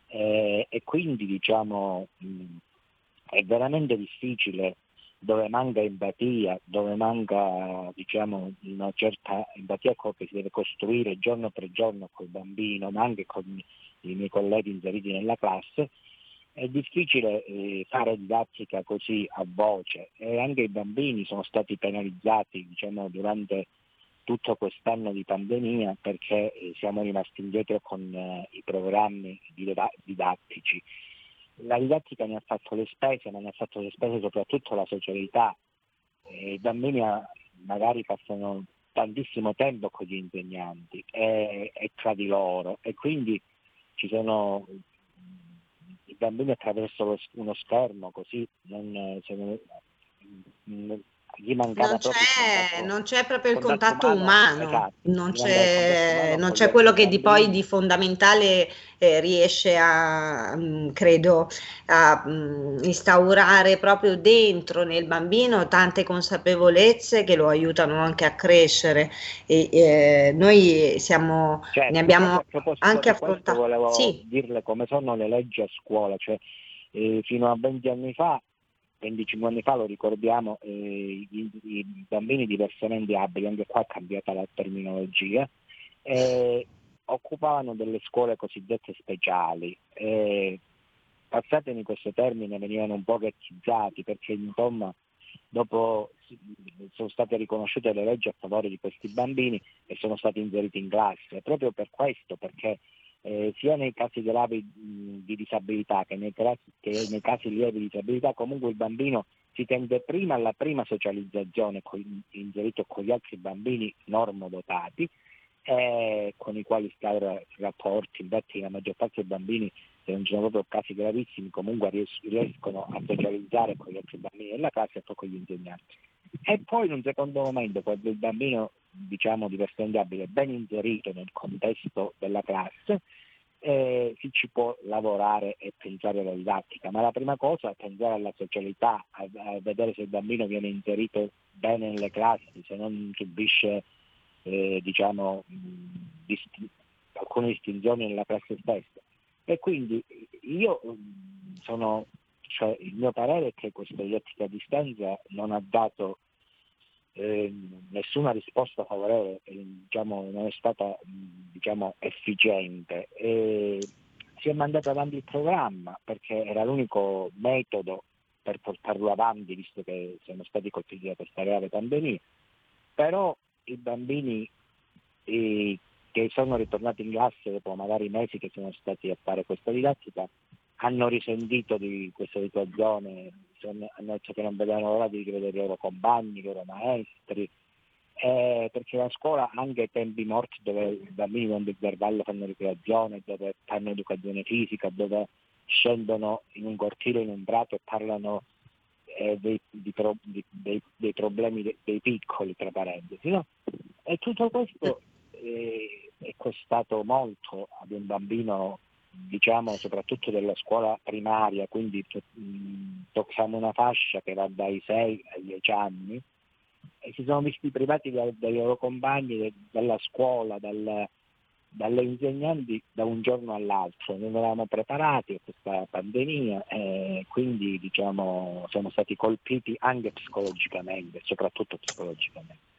eh, e quindi diciamo mh, è veramente difficile dove manca empatia, dove manca diciamo, una certa empatia che si deve costruire giorno per giorno col bambino, ma anche con i miei colleghi inseriti nella classe, è difficile eh, fare didattica così a voce e anche i bambini sono stati penalizzati diciamo, durante tutto quest'anno di pandemia perché eh, siamo rimasti indietro con eh, i programmi didattici. La didattica ne ha fatto le spese, ma ne ha fatto le spese soprattutto la socialità. I bambini ah, magari passano tantissimo tempo con gli insegnanti e, e tra di loro e quindi ci sono i bambini attraverso uno schermo così non, se non, gli mancava non c'è, non c'è proprio il contatto umano, umano. Esatto. non, c'è, non c'è quello che di poi di fondamentale eh, riesce a, mh, mm, credo, a mh, mm, instaurare proprio dentro nel bambino tante consapevolezze che lo aiutano anche a crescere. E, eh, noi siamo, cioè, ne abbiamo anche affrontato. Volevo sì. dirle come sono le leggi a scuola, cioè, eh, fino a 20 anni fa 25 anni fa, lo ricordiamo, eh, i, i, bambini diversamente abili, anche qua è cambiata la terminologia, eh, occupavano delle scuole cosiddette speciali. Eh, passatemi questo termine, venivano un po' ghettizzati perché insomma dopo sono state riconosciute le leggi a favore di questi bambini e sono stati inseriti in classe, proprio per questo, perché eh, sia nei casi gravi di disabilità che nei, che nei, casi lievi di disabilità, comunque il bambino si tende prima alla prima socializzazione con, inserito con gli altri bambini normodotati eh, con i quali stare rapporti, infatti la maggior parte dei bambini se non ci sono proprio casi gravissimi comunque ries- riescono a socializzare con gli altri bambini della classe e poi con gli insegnanti. E poi in un secondo momento, quando il bambino diciamo diversamente abile è ben inserito nel contesto della classe, eh, si ci può lavorare e pensare alla didattica, ma la prima cosa è pensare alla socialità, a, a vedere se il bambino viene inserito bene nelle classi, se non subisce eh, diciamo, disti- alcune distinzioni nella classe stessa. E quindi io sono, cioè, il mio parere è che questa didattica a distanza non ha dato eh, nessuna risposta favorevole, eh, diciamo, non è stata diciamo, efficiente. E si è mandato avanti il programma perché era l'unico metodo per portarlo avanti, visto che siamo stati colpiti da questa grave pandemia. Però i bambini eh, che sono ritornati in classe dopo magari mesi che sono stati a fare questa didattica hanno risentito di questa situazione, hanno detto che non vedevano l'ora di rivedere i loro compagni, i loro maestri, eh, perché la scuola anche ai tempi morti dove i bambini con intervallo fanno ricreazione, dove fanno educazione fisica, dove scendono in un cortile, in un prato e parlano eh, dei, di pro, di, dei, dei, problemi dei, dei, piccoli, tra parentesi. No? E tutto questo eh, è costato molto ad un bambino diciamo soprattutto della scuola primaria, quindi mh, tocchiamo una fascia che va dai 6 ai 10 anni, e si sono visti privati dai, dai loro compagni, dalla scuola, dal, dalle insegnanti da un giorno all'altro. Non eravamo preparati a questa pandemia e quindi diciamo, siamo stati colpiti anche psicologicamente, soprattutto psicologicamente.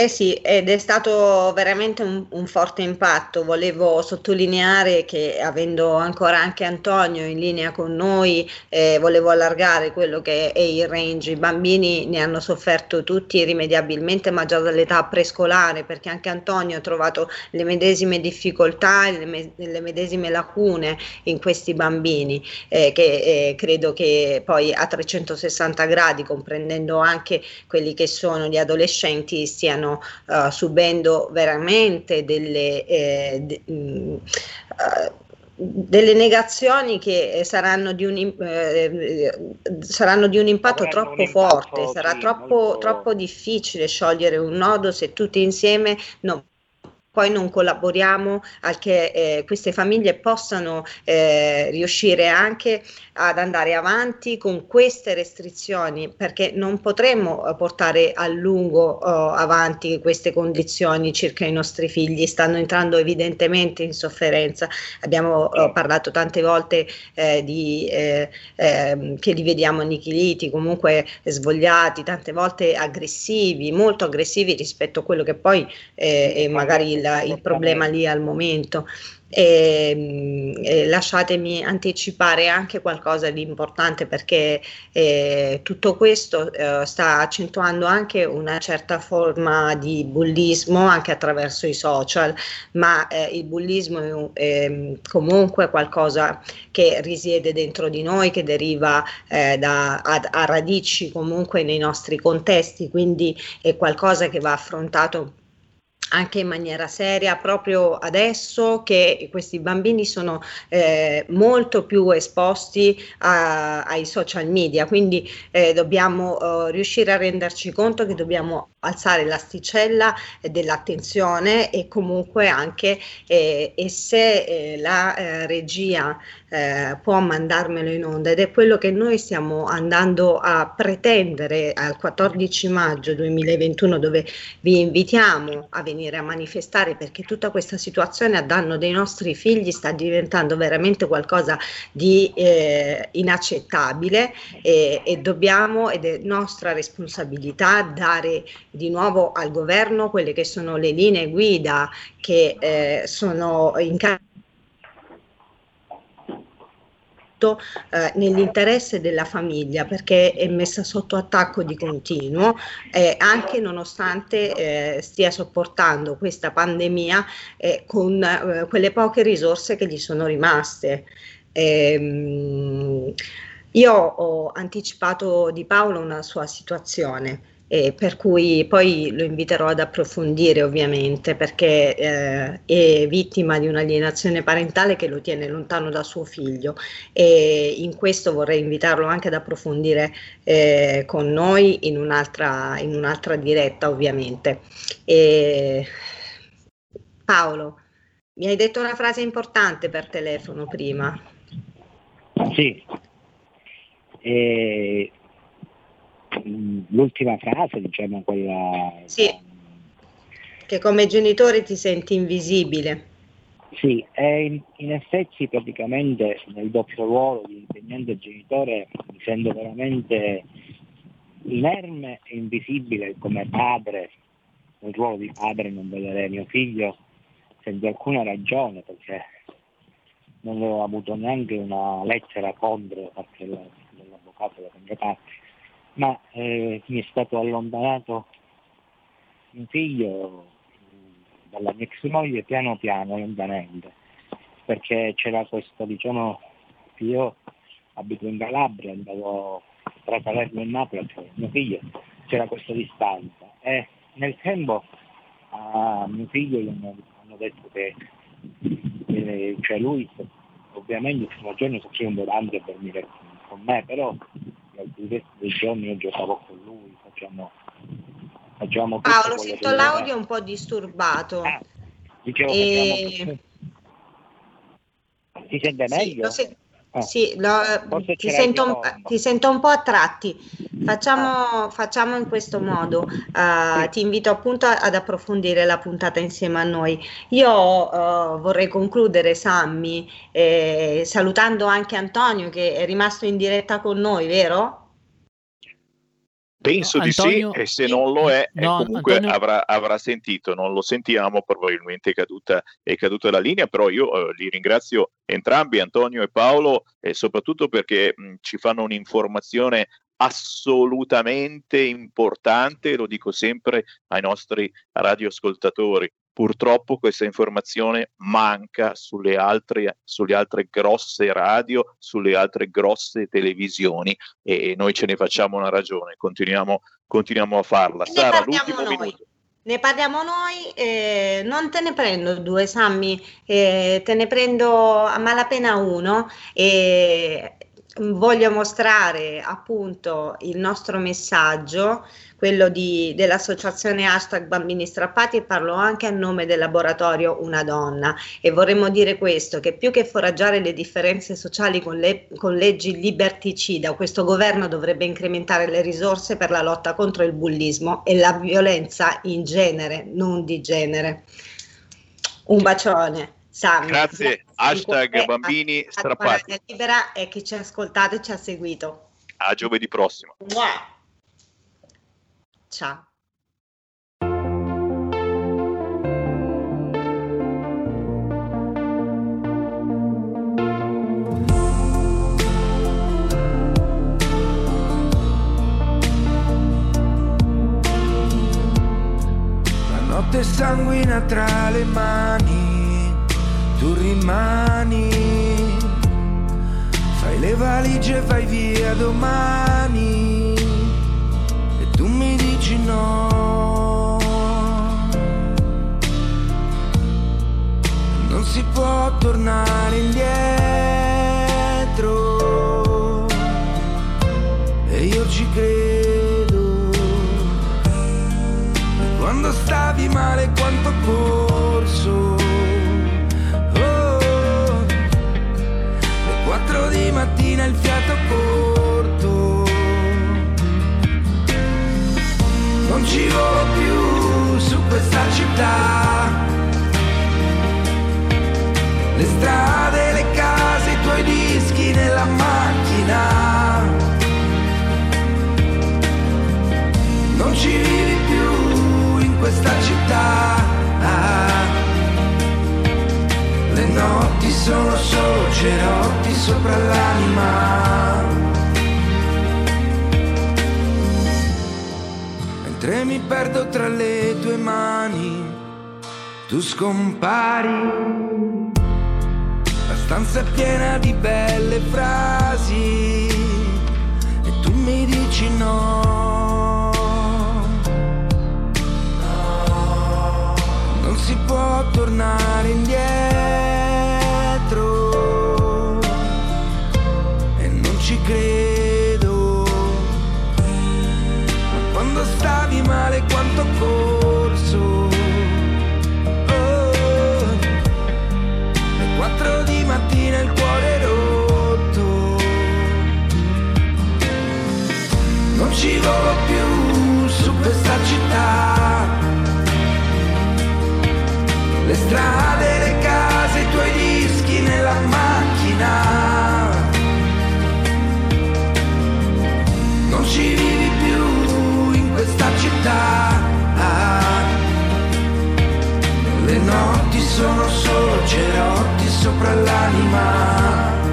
Eh sì, ed è stato veramente un, un, forte impatto. Volevo sottolineare che avendo ancora anche Antonio in linea con noi, eh, volevo allargare quello che è il range. I bambini ne hanno sofferto tutti irrimediabilmente, ma già dall'età prescolare, perché anche Antonio ha trovato le medesime difficoltà, le, me- le medesime lacune in questi bambini, eh, che eh, credo che poi a 360 gradi, comprendendo anche quelli che sono gli adolescenti, stiano stanno uh, subendo veramente delle... Eh, de, mh, mm, uh, delle negazioni che saranno di un, eh, saranno di un impatto Avranno troppo un impatto, forte, sarà troppo, molto... troppo difficile sciogliere un nodo se tutti insieme non poi non collaboriamo a che eh, queste famiglie possano eh, riuscire anche ad andare avanti con queste restrizioni perché non potremo eh, portare a lungo oh, avanti queste condizioni circa i nostri figli. Stanno entrando evidentemente in sofferenza. Abbiamo oh, parlato tante volte eh, di, eh, ehm, che li vediamo annichiliti comunque svogliati tante volte aggressivi molto aggressivi rispetto a quello che poi eh, è magari il il problema lì al momento. E, e lasciatemi anticipare anche qualcosa di importante perché eh, tutto questo eh, sta accentuando anche una certa forma di bullismo anche attraverso i social, ma eh, il bullismo è comunque qualcosa che risiede dentro di noi, che deriva eh, da, a, a radici comunque nei nostri contesti, quindi è qualcosa che va affrontato anche in maniera seria proprio adesso che questi bambini sono eh, molto più esposti a, ai social media, quindi eh, dobbiamo eh, riuscire a renderci conto che dobbiamo alzare l'asticella dell'attenzione e comunque anche eh, e se eh, la eh, regia può mandarmelo in onda. Ed è quello che noi stiamo andando a pretendere al 14 maggio 2021 dove vi invitiamo a venire a manifestare perché tutta questa situazione a danno dei nostri figli sta diventando veramente qualcosa di eh, inaccettabile e, e dobbiamo ed è nostra responsabilità dare di nuovo al governo quelle che sono le linee guida che eh, sono in carico eh, nell'interesse della famiglia perché è messa sotto attacco di continuo eh, anche nonostante eh, stia sopportando questa pandemia eh, con eh, quelle poche risorse che gli sono rimaste. Ehm, io ho anticipato di Paolo una sua situazione eh, per cui poi lo inviterò ad approfondire ovviamente perché eh, è vittima di un'alienazione parentale che lo tiene lontano da suo figlio e in questo vorrei invitarlo anche ad approfondire eh, con noi in un'altra, in un'altra diretta ovviamente. E Paolo, mi hai detto una frase importante per telefono prima. Sì, e l'ultima frase, diciamo quella... Sì, che come genitore ti senti invisibile. Sì, in, in, effetti praticamente nel doppio ruolo di insegnante e genitore mi sento veramente inerme e invisibile come padre, nel ruolo di padre non vedere mio figlio senza alcuna ragione perché non ho avuto neanche una lettera contro da parte dell'avvocato della controparte ma eh, mi è stato allontanato? Un figlio dalla mia ex moglie piano piano, lentamente, perché c'era questo, diciamo, io abito in Calabria, andavo tra Salerno e Napoli, cioè mio figlio, c'era questa distanza. E nel tempo a mio figlio gli hanno, detto che eh, cioè lui ovviamente il primo giorno soffriva un po' a dormire con me, però resto dei giorni io giocavo con lui, facciamo, facciamo Paolo, sento l'audio un po' disturbato. Ah, dicevo, e... facciamo... Si sente meglio? Sì, Ah. Sì, lo, ti, sento, ti, sento, un po' a tratti. Facciamo, ah. facciamo in questo modo. Uh. Ti invito appunto ad approfondire la puntata insieme a noi. Io uh, vorrei concludere, Sammy, eh, salutando anche Antonio che è rimasto in diretta con noi, vero? Penso no, di Antonio, sì, e se non lo è, no, comunque Antonio... avrà, avrà, sentito, non lo sentiamo, probabilmente è caduta, è caduta la linea, però io eh, li ringrazio entrambi, Antonio e Paolo, e soprattutto perché mh, ci fanno un'informazione assolutamente importante, lo dico sempre ai nostri radioascoltatori. Purtroppo questa informazione manca sulle altre, sulle altre grosse radio, sulle altre grosse televisioni e noi ce ne facciamo una ragione, continuiamo, continuiamo a farla. Ne Sara, l'ultimo noi. minuto. Ne parliamo noi, eh, non te ne prendo due Sammy, eh, te ne prendo a malapena uno e voglio mostrare appunto il nostro messaggio quello di, dell'associazione hashtag bambini strappati e parlo anche a nome del laboratorio Una Donna e vorremmo dire questo, che più che foraggiare le differenze sociali con, le, con leggi liberticida, questo governo dovrebbe incrementare le risorse per la lotta contro il bullismo e la violenza in genere, non di genere. Un bacione. Sammy. Grazie, hashtag bambini strappati. Libera e chi ci ha ascoltato e ci ha seguito. A giovedì prossimo. Wow. Ciao. La notte sanguina tra le mani, tu rimani, fai le valigie e vai via domani tu mi dici no. può tornare indietro e io ci credo. E quando stavi male quanto corso. Mattina il fiato corto. Non ci volo più su questa città le strade, le case, i tuoi dischi nella macchina. Non ci vivi più in questa città. Le notti sono solo cerotti sopra l'anima. Mentre mi perdo tra le tue mani, tu scompari stanza è piena di belle frasi e tu mi dici no. no. Non si può tornare indietro Volo più su questa città. Le strade, le case, i tuoi dischi nella macchina. Non ci vivi più in questa città. Le notti sono solo cerotti sopra l'anima.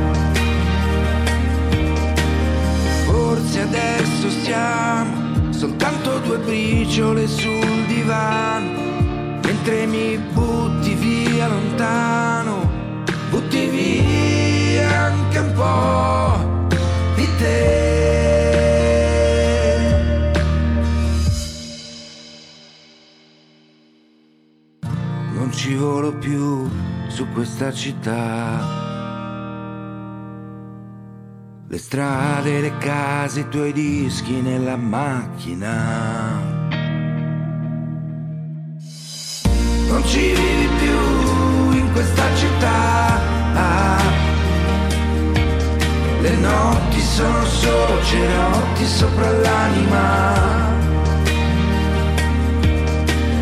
Adesso siamo soltanto due briciole sul divano, mentre mi butti via lontano, butti via anche un po' di te. Non ci volo più su questa città. Le strade, le case, i tuoi dischi nella macchina. Non ci vivi più in questa città. Le notti sono solo cerotti sopra l'anima.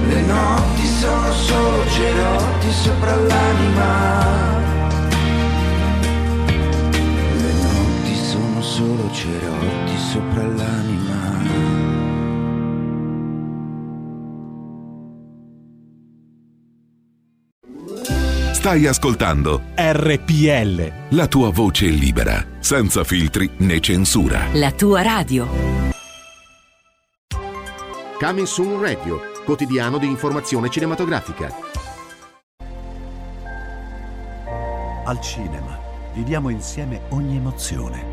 Le notti sono solo cerotti sopra l'anima. Solo cerotti sopra l'anima. Stai ascoltando RPL. La tua voce libera, senza filtri né censura. La tua radio. Coming Soon Radio, quotidiano di informazione cinematografica. Al cinema viviamo insieme ogni emozione.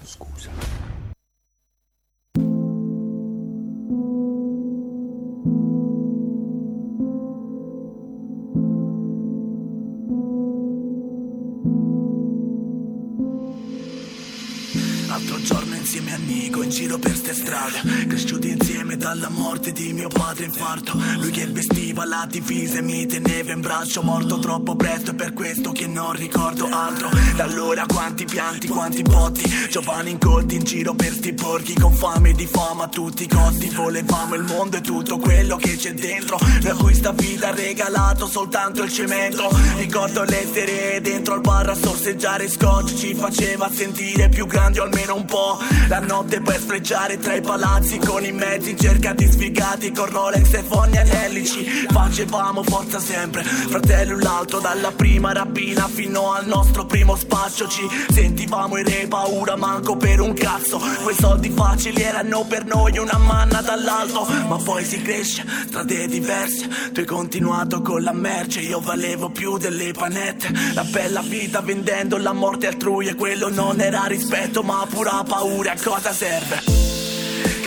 Dalla morte di mio padre infarto. Lui che vestiva la divisa e mi teneva in braccio Morto troppo presto e per questo che non ricordo altro. Da allora quanti pianti, quanti botti Giovani incolti in giro per sti porchi Con fame di fama a tutti i costi Volevamo il mondo e tutto quello che c'è dentro. Da cui sta vita ha regalato soltanto il cemento. Ricordo l'essere dentro al bar a sorseggiare scotch Ci faceva sentire più grandi o almeno un po' La notte per sfrecciare tra i palazzi Con i mezzi in cerca di sfigati Con Rolex e fogni anellici. Facevamo forza sempre. Fratello l'altro dalla prima rapina Fino al nostro primo spaccio. Ci sentivamo in re paura manco per un cazzo. Quei soldi facili erano per noi una manna dall'alto. Ma poi si cresce, strade diverse. Tu hai continuato con la merce Io valevo più delle panette. La bella vita vendendo la morte altrui E quello non era rispetto ma pura paura a cosa serve?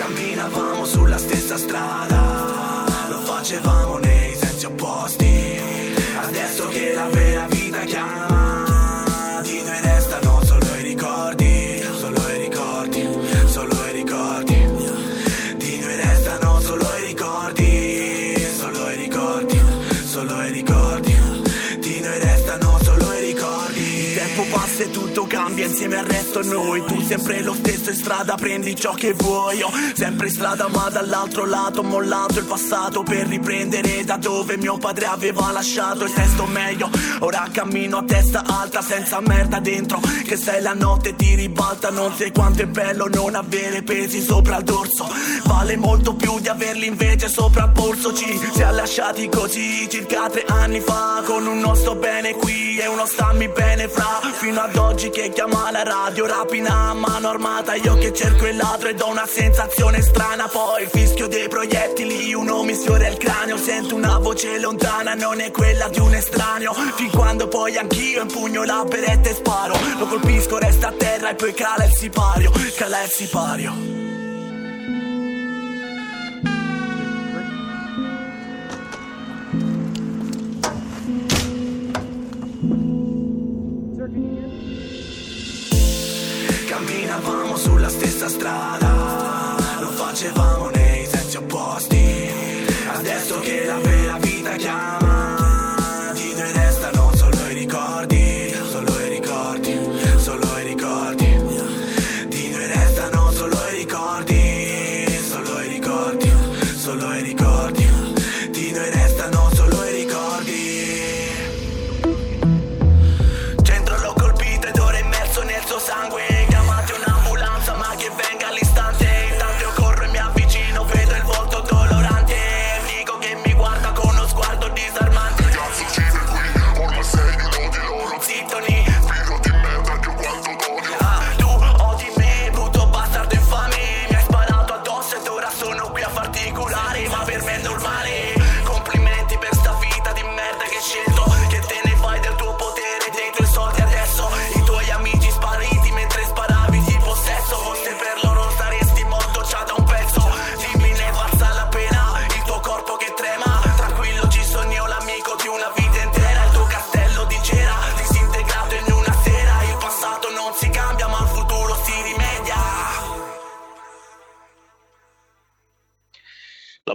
Camminavamo sulla stessa strada, lo facevamo nei sensi opposti. Adesso che la vera vita chiama, insieme al resto noi. Tu sempre lo stesso in strada prendi ciò che vuoi. Io sempre in strada ma dall'altro lato mollato il passato per riprendere da dove mio padre aveva lasciato il testo meglio. Ora cammino a testa alta senza merda dentro. Che sei la notte ti ribalta Non sai quanto è bello non avere pesi sopra il dorso. Vale molto più di averli invece sopra il polso. Ci si è lasciati così circa tre anni fa Con un nostro bene qui e uno stammi bene fra. Fino ad oggi che chiama la radio rapina a mano armata io che cerco il ladro e do una sensazione strana. Poi il fischio dei proiettili, uno mi sfiora il cranio Sento una voce lontana, non è quella di un estraneo. Fin quando poi anch'io impugno la beretta e sparo Lo colpisco, resta a terra e poi cala il sipario Cala il sipario camminavamo sulla stessa strada, lo facevamo nei sensi opposti. Adesso che la vera vita chiama,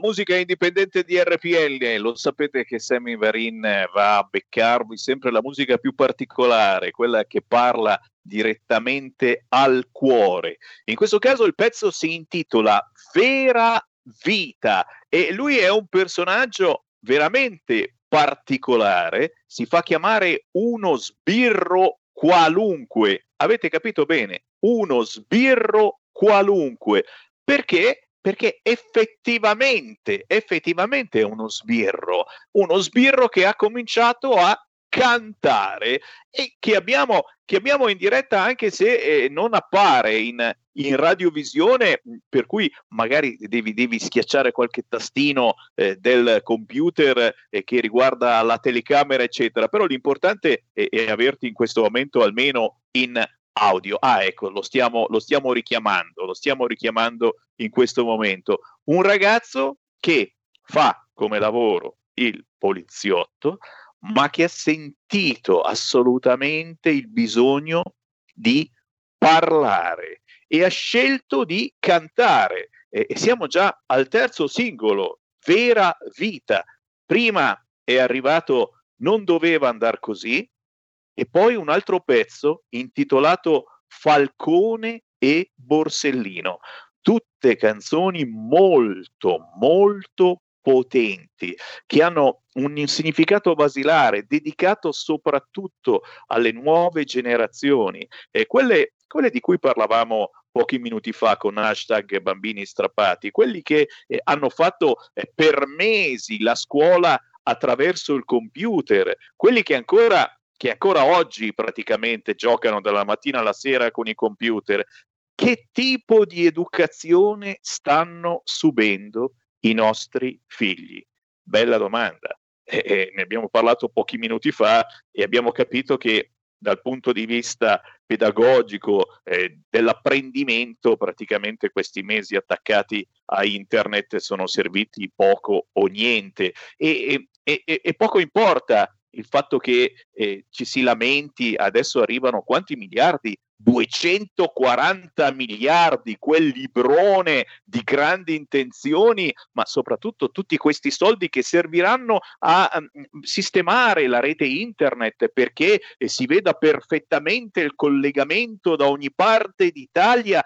musica indipendente di RPL, lo sapete che Sammy Varin va a beccarvi sempre la musica più particolare, quella che parla direttamente al cuore. In questo caso il pezzo si intitola Vera Vita e lui è un personaggio veramente particolare, si fa chiamare uno sbirro qualunque. Avete capito bene? Uno sbirro qualunque. Perché? Perché effettivamente, effettivamente è uno sbirro, uno sbirro che ha cominciato a cantare e che abbiamo, che abbiamo in diretta anche se eh, non appare in, in radiovisione, per cui magari devi, devi schiacciare qualche tastino eh, del computer eh, che riguarda la telecamera, eccetera. Però l'importante è, è averti in questo momento almeno in audio. Ah, ecco, lo stiamo, lo stiamo richiamando, lo stiamo richiamando in questo momento. Un ragazzo che fa come lavoro il poliziotto, ma che ha sentito assolutamente il bisogno di parlare e ha scelto di cantare. E, siamo già al terzo singolo, Vera Vita. Prima è arrivato Non doveva andare così, e poi un altro pezzo intitolato Falcone e Borsellino. Tutte canzoni molto, molto potenti, che hanno un significato basilare, dedicato soprattutto alle nuove generazioni, e quelle, quelle di cui parlavamo pochi minuti fa con hashtag bambini strappati, quelli che eh, hanno fatto eh, per mesi la scuola attraverso il computer, quelli che ancora che ancora oggi praticamente giocano dalla mattina alla sera con i computer, che tipo di educazione stanno subendo i nostri figli? Bella domanda. Eh, eh, ne abbiamo parlato pochi minuti fa e abbiamo capito che dal punto di vista pedagogico eh, dell'apprendimento, praticamente questi mesi attaccati a internet sono serviti poco o niente e, e, e, e poco importa il fatto che eh, ci si lamenti, adesso arrivano quanti miliardi? 240 miliardi, quel librone di grandi intenzioni, ma soprattutto tutti questi soldi che serviranno a um, sistemare la rete internet perché eh, si veda perfettamente il collegamento da ogni parte d'Italia,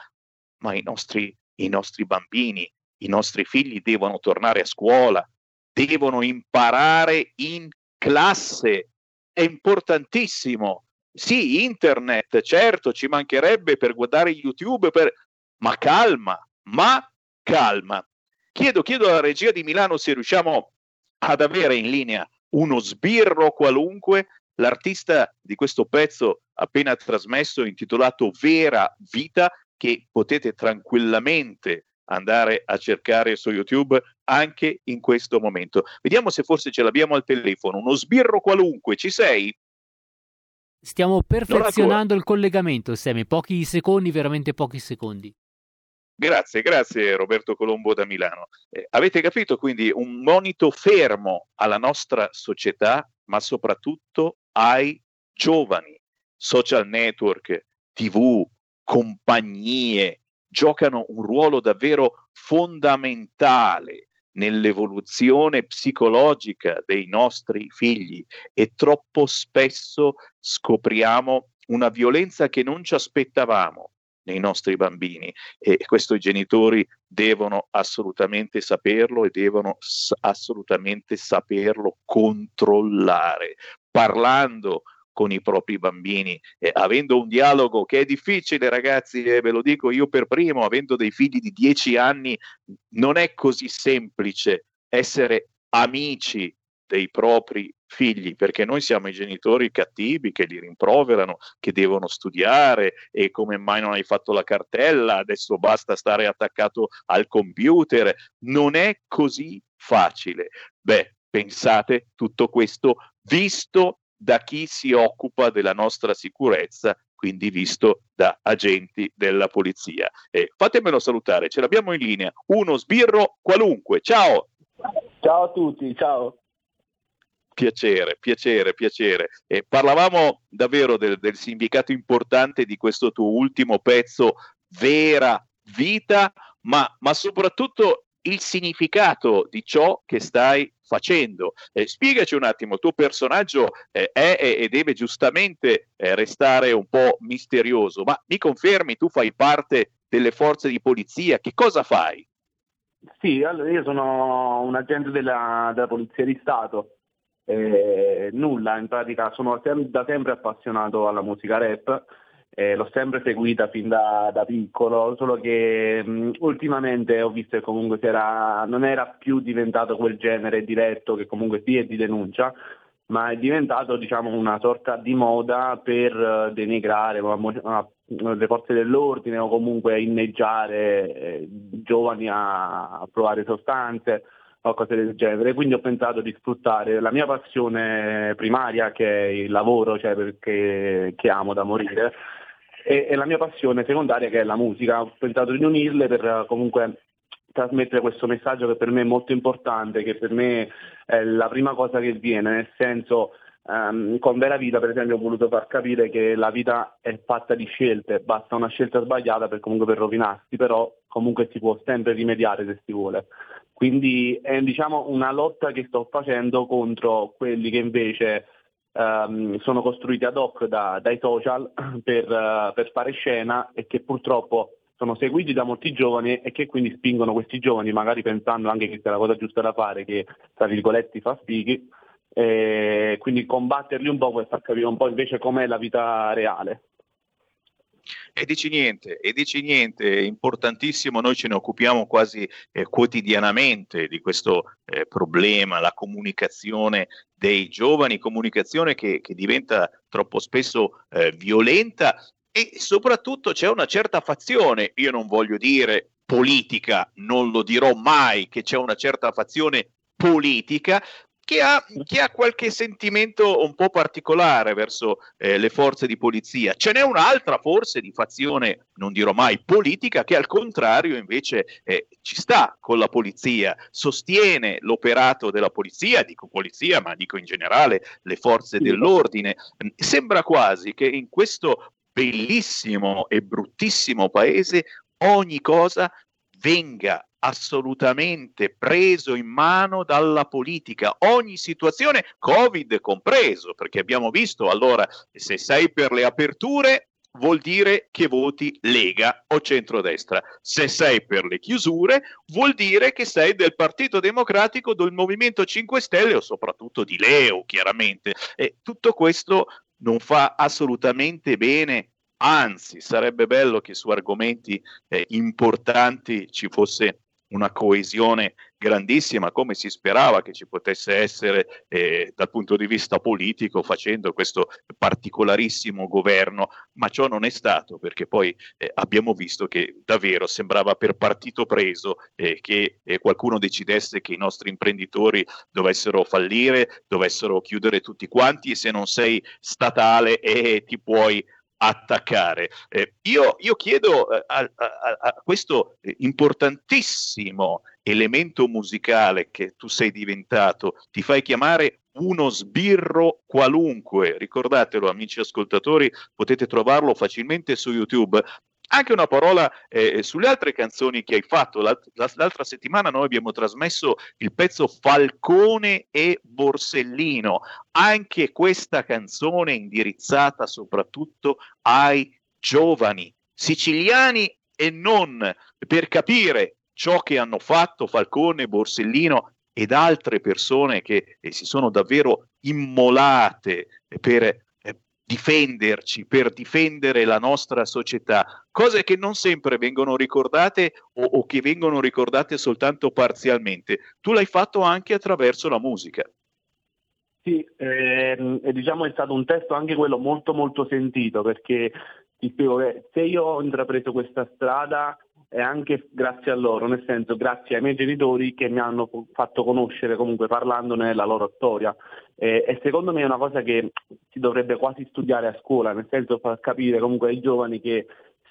ma i nostri, i nostri bambini, i nostri figli devono tornare a scuola, devono imparare in classe è importantissimo. Sì, internet, certo, ci mancherebbe per guardare YouTube, per... ma calma, ma calma. Chiedo, chiedo alla regia di Milano se riusciamo ad avere in linea uno sbirro qualunque, l'artista di questo pezzo appena trasmesso intitolato Vera Vita, che potete tranquillamente andare a cercare su YouTube anche in questo momento. Vediamo se forse ce l'abbiamo al telefono. Uno sbirro qualunque, ci sei? Stiamo perfezionando il collegamento, Semi. Pochi secondi, veramente pochi secondi. Grazie, grazie Roberto Colombo da Milano. Eh, avete capito quindi un monito fermo alla nostra società, ma soprattutto ai giovani. Social network, TV, compagnie, giocano un ruolo davvero fondamentale nell'evoluzione psicologica dei nostri figli e troppo spesso scopriamo una violenza che non ci aspettavamo nei nostri bambini e questo i genitori devono assolutamente saperlo e devono s- assolutamente saperlo controllare. Parlando con i propri bambini, eh, avendo un dialogo che è difficile, ragazzi, eh, ve lo dico io per primo, avendo dei figli di dieci anni, non è così semplice essere amici dei propri figli, perché noi siamo i genitori cattivi che li rimproverano, che devono studiare e come mai non hai fatto la cartella, adesso basta stare attaccato al computer. Non è così facile. Beh, pensate tutto questo visto da chi si occupa della nostra sicurezza, quindi visto da agenti della polizia. Eh, fatemelo salutare, ce l'abbiamo in linea, uno sbirro qualunque. Ciao! Ciao a tutti, ciao! Piacere, piacere, piacere. Eh, parlavamo davvero del, del significato importante di questo tuo ultimo pezzo, vera vita, ma, ma soprattutto il significato di ciò che stai facendo. Eh, spiegaci un attimo, il tuo personaggio eh, è e deve giustamente eh, restare un po' misterioso, ma mi confermi, tu fai parte delle forze di polizia, che cosa fai? Sì, allora io sono un agente della, della Polizia di Stato, eh, nulla, in pratica sono da sempre appassionato alla musica rap eh, l'ho sempre seguita fin da, da piccolo, solo che mh, ultimamente ho visto che comunque era, non era più diventato quel genere diretto che comunque sì è di denuncia, ma è diventato diciamo, una sorta di moda per uh, denigrare le forze dell'ordine o comunque inneggiare eh, giovani a provare sostanze o cose del genere. Quindi ho pensato di sfruttare la mia passione primaria, che è il lavoro, cioè perché, che amo da morire, e, e la mia passione secondaria, che è la musica. Ho pensato di unirle per comunque trasmettere questo messaggio che per me è molto importante, che per me è la prima cosa che viene, nel senso um, con Vera Vita per esempio ho voluto far capire che la vita è fatta di scelte, basta una scelta sbagliata per comunque per rovinarsi, però comunque si può sempre rimediare se si vuole. Quindi è diciamo, una lotta che sto facendo contro quelli che invece um, sono costruiti ad hoc da, dai social per, uh, per fare scena e che purtroppo sono seguiti da molti giovani e che quindi spingono questi giovani, magari pensando anche che sia la cosa giusta da fare, che tra virgolette fa fighi, e quindi combatterli un po' per far capire un po' invece com'è la vita reale. E dici niente, e dici niente, importantissimo, noi ce ne occupiamo quasi eh, quotidianamente di questo eh, problema, la comunicazione dei giovani, comunicazione che, che diventa troppo spesso eh, violenta e soprattutto c'è una certa fazione, io non voglio dire politica, non lo dirò mai che c'è una certa fazione politica che ha, che ha, qualche sentimento un po' particolare verso eh, le forze di polizia. Ce n'è un'altra forse di fazione, non dirò mai politica, che al contrario invece eh, ci sta con la polizia, sostiene l'operato della polizia, dico polizia, ma dico in generale le forze dell'ordine. Sembra quasi che in questo bellissimo e bruttissimo paese ogni cosa venga assolutamente preso in mano dalla politica, ogni situazione, Covid compreso, perché abbiamo visto allora se sei per le aperture vuol dire che voti Lega o centrodestra. Se sei per le chiusure, vuol dire che sei del Partito Democratico, del Movimento 5 Stelle o soprattutto di Leo, chiaramente. E tutto questo non fa assolutamente bene anzi sarebbe bello che su argomenti eh, importanti ci fosse una coesione grandissima come si sperava che ci potesse essere eh, dal punto di vista politico facendo questo particolarissimo governo, ma ciò non è stato perché poi eh, abbiamo visto che davvero sembrava per partito preso eh, che eh, qualcuno decidesse che i nostri imprenditori dovessero fallire, dovessero chiudere tutti quanti e se non sei statale eh, ti puoi attaccare. Eh, io, io, chiedo eh, a, a, a, questo importantissimo elemento musicale che tu sei diventato, ti fai chiamare uno sbirro qualunque, ricordatelo amici ascoltatori, potete trovarlo facilmente su YouTube, anche una parola eh, sulle altre canzoni che hai fatto. L'altra settimana noi abbiamo trasmesso il pezzo Falcone e Borsellino. Anche questa canzone indirizzata soprattutto ai giovani siciliani e non per capire ciò che hanno fatto Falcone, Borsellino ed altre persone che eh, si sono davvero immolate per difenderci, per difendere la nostra società, cose che non sempre vengono ricordate o, o che vengono ricordate soltanto parzialmente. Tu l'hai fatto anche attraverso la musica. Sì, ehm, e diciamo è stato un testo anche quello molto molto sentito perché ti spiego che se io ho intrapreso questa strada è anche grazie a loro, nel senso grazie ai miei genitori che mi hanno fatto conoscere comunque parlandone la loro storia. E, e, secondo me è una cosa che si dovrebbe quasi studiare a scuola, nel senso far capire comunque ai giovani che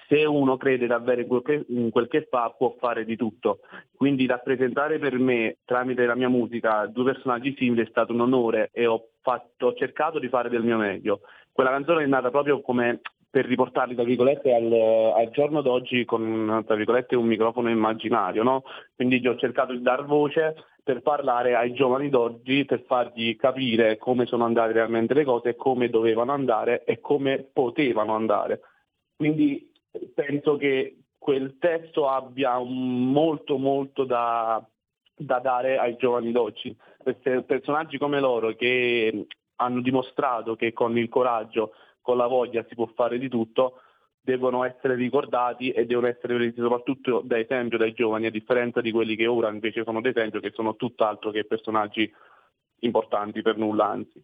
se uno crede davvero in quel, che, in quel che fa può fare di tutto. Quindi rappresentare per me tramite la mia musica due personaggi simili è stato un onore e ho, fatto, ho cercato di fare del mio meglio. Quella canzone è nata proprio come per riportarli tra virgolette al, al, giorno d'oggi con tra virgolette un microfono immaginario, no? Quindi ho cercato di dar voce per parlare ai giovani d'oggi, per fargli capire come sono andate realmente le cose, come dovevano andare e come potevano andare. Quindi penso che quel testo abbia molto molto da, da dare ai giovani d'oggi. Personaggi come loro che hanno dimostrato che con il coraggio con la voglia si può fare di tutto, devono essere ricordati e devono essere presi soprattutto da esempio dai giovani, a differenza di quelli che ora invece sono d'esempio, che sono tutt'altro che personaggi importanti per nulla, anzi.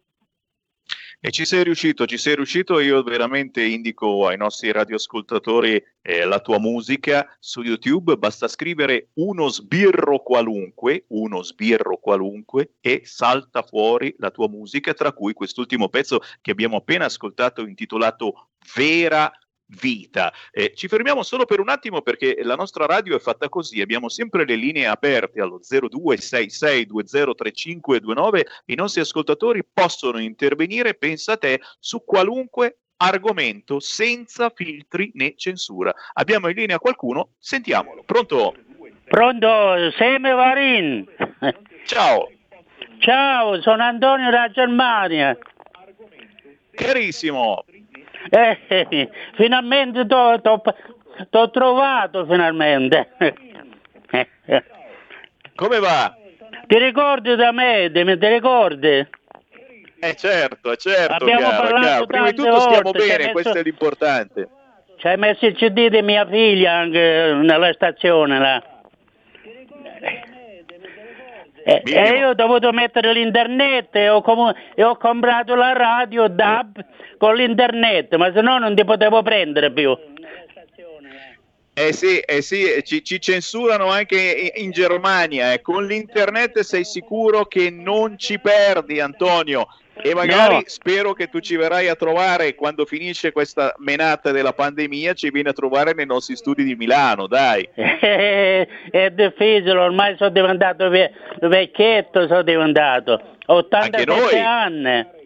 E ci sei riuscito, ci sei riuscito. Io veramente indico ai nostri radioascoltatori eh, la tua musica su YouTube. Basta scrivere uno sbirro qualunque, uno sbirro qualunque e salta fuori la tua musica, tra cui quest'ultimo pezzo che abbiamo appena ascoltato intitolato Vera vita. Eh, ci fermiamo solo per un attimo perché la nostra radio è fatta così, abbiamo sempre le linee aperte allo 0266203529, i nostri ascoltatori possono intervenire, pensa a te, su qualunque argomento senza filtri né censura. Abbiamo in linea qualcuno? Sentiamolo. Pronto? Pronto, Seme Varin. Ciao. Ciao, sono Antonio da Germania. Carissimo, eh, finalmente t'ho trovato, finalmente. Come va? Ti ricordi da me? Ti, ti ricordi? Eh certo, certo, Abbiamo chiaro, chiaro. Prima di tutto stiamo volte, bene, hai questo messo- è l'importante. Ci hai messo il CD di mia figlia anche nella stazione là. E, e io ho dovuto mettere l'internet e ho, comu- e ho comprato la radio DAB con l'internet, ma se no non ti potevo prendere più. Eh sì, eh sì, ci, ci censurano anche in, in Germania. eh. Con l'internet sei sicuro che non ci perdi, Antonio. E magari No. spero che tu ci verrai a trovare quando finisce questa menata della pandemia, ci vieni a trovare nei nostri studi di Milano, dai. È difficile, ormai sono diventato ve- vecchietto, sono diventato. Ho 87 noi. anni.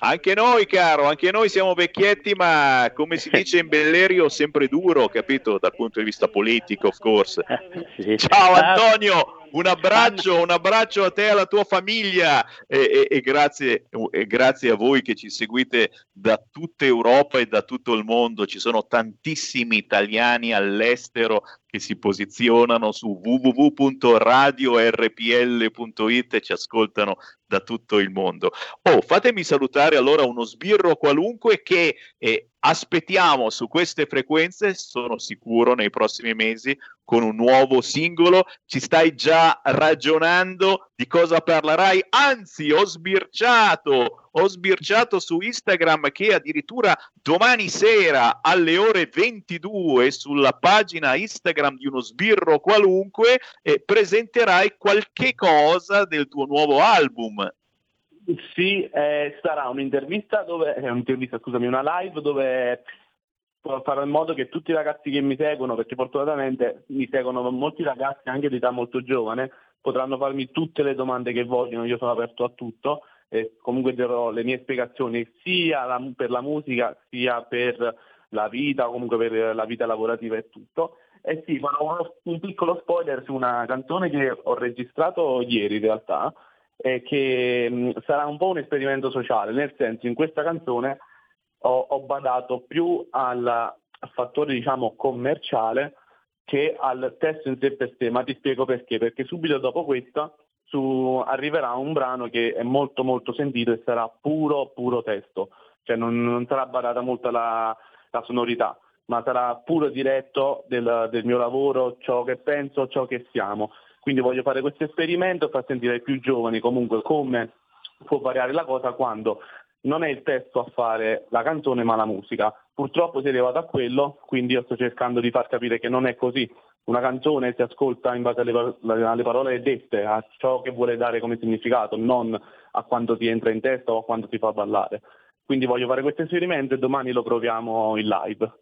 Anche noi, caro, anche noi siamo vecchietti, ma come si dice in Bellerio, sempre duro, capito? Dal punto di vista politico, of course. Ciao Antonio, un abbraccio, un abbraccio a te e alla tua famiglia e, e- e grazie, e grazie a voi che ci seguite da tutta Europa e da tutto il mondo. Ci sono tantissimi italiani all'estero che si posizionano su www.radiorpl.it e ci ascoltano da tutto il mondo. Oh, fatemi salutare allora uno sbirro qualunque che eh, aspettiamo su queste frequenze, sono sicuro nei prossimi mesi, con un nuovo singolo. Ci stai già ragionando di cosa parlerai? Anzi, ho sbirciato, ho sbirciato su Instagram che addirittura domani sera alle ore 22 sulla pagina Instagram di uno sbirro qualunque eh, presenterai qualche cosa del tuo nuovo album. Sì, eh, sarà un'intervista dove, eh, un'intervista, scusami, una live dove farò in modo che tutti i ragazzi che mi seguono, perché fortunatamente mi seguono molti ragazzi anche di età molto giovane, potranno farmi tutte le domande che vogliono, io sono aperto a tutto e comunque darò le mie spiegazioni sia la- per la musica sia per la vita, comunque per la vita lavorativa e tutto. E sì, farò uno- un piccolo spoiler su una canzone che ho registrato ieri in realtà, e che mh, sarà un po' un esperimento sociale, nel senso in questa canzone ho, ho badato più al fattore diciamo commerciale che al testo in sé per sé, ma ti spiego perché, perché subito dopo questa su- arriverà un brano che è molto molto sentito e sarà puro puro testo, cioè non, non sarà badata molto la, la sonorità, ma sarà puro diretto del, del mio lavoro, ciò che penso, ciò che siamo. Quindi voglio fare questo esperimento e far sentire ai più giovani comunque come può variare la cosa quando non è il testo a fare la canzone ma la musica. Purtroppo si è arrivato a quello, quindi io sto cercando di far capire che non è così. Una canzone si ascolta in base alle, alle parole dette, a ciò che vuole dare come significato, non a quanto ti entra in testa o a quanto ti fa ballare. Quindi voglio fare questo esperimento e domani lo proviamo in live.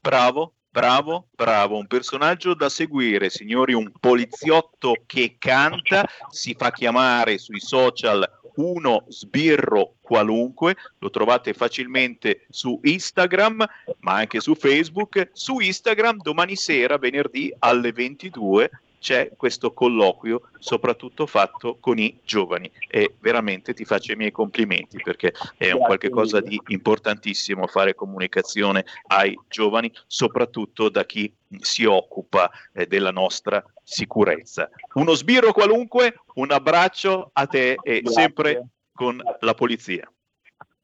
Bravo, bravo, bravo, un personaggio da seguire, signori, un poliziotto che canta, si fa chiamare sui social uno sbirro qualunque, lo trovate facilmente su Instagram, ma anche su Facebook. Su Instagram domani sera, venerdì alle 22, c'è questo colloquio, soprattutto fatto con i giovani. E veramente ti faccio i miei complimenti perché è un qualche cosa di importantissimo fare comunicazione ai giovani, soprattutto da chi si occupa eh, della nostra sicurezza. Uno sbirro qualunque, un abbraccio a te e Grazie. sempre con la polizia.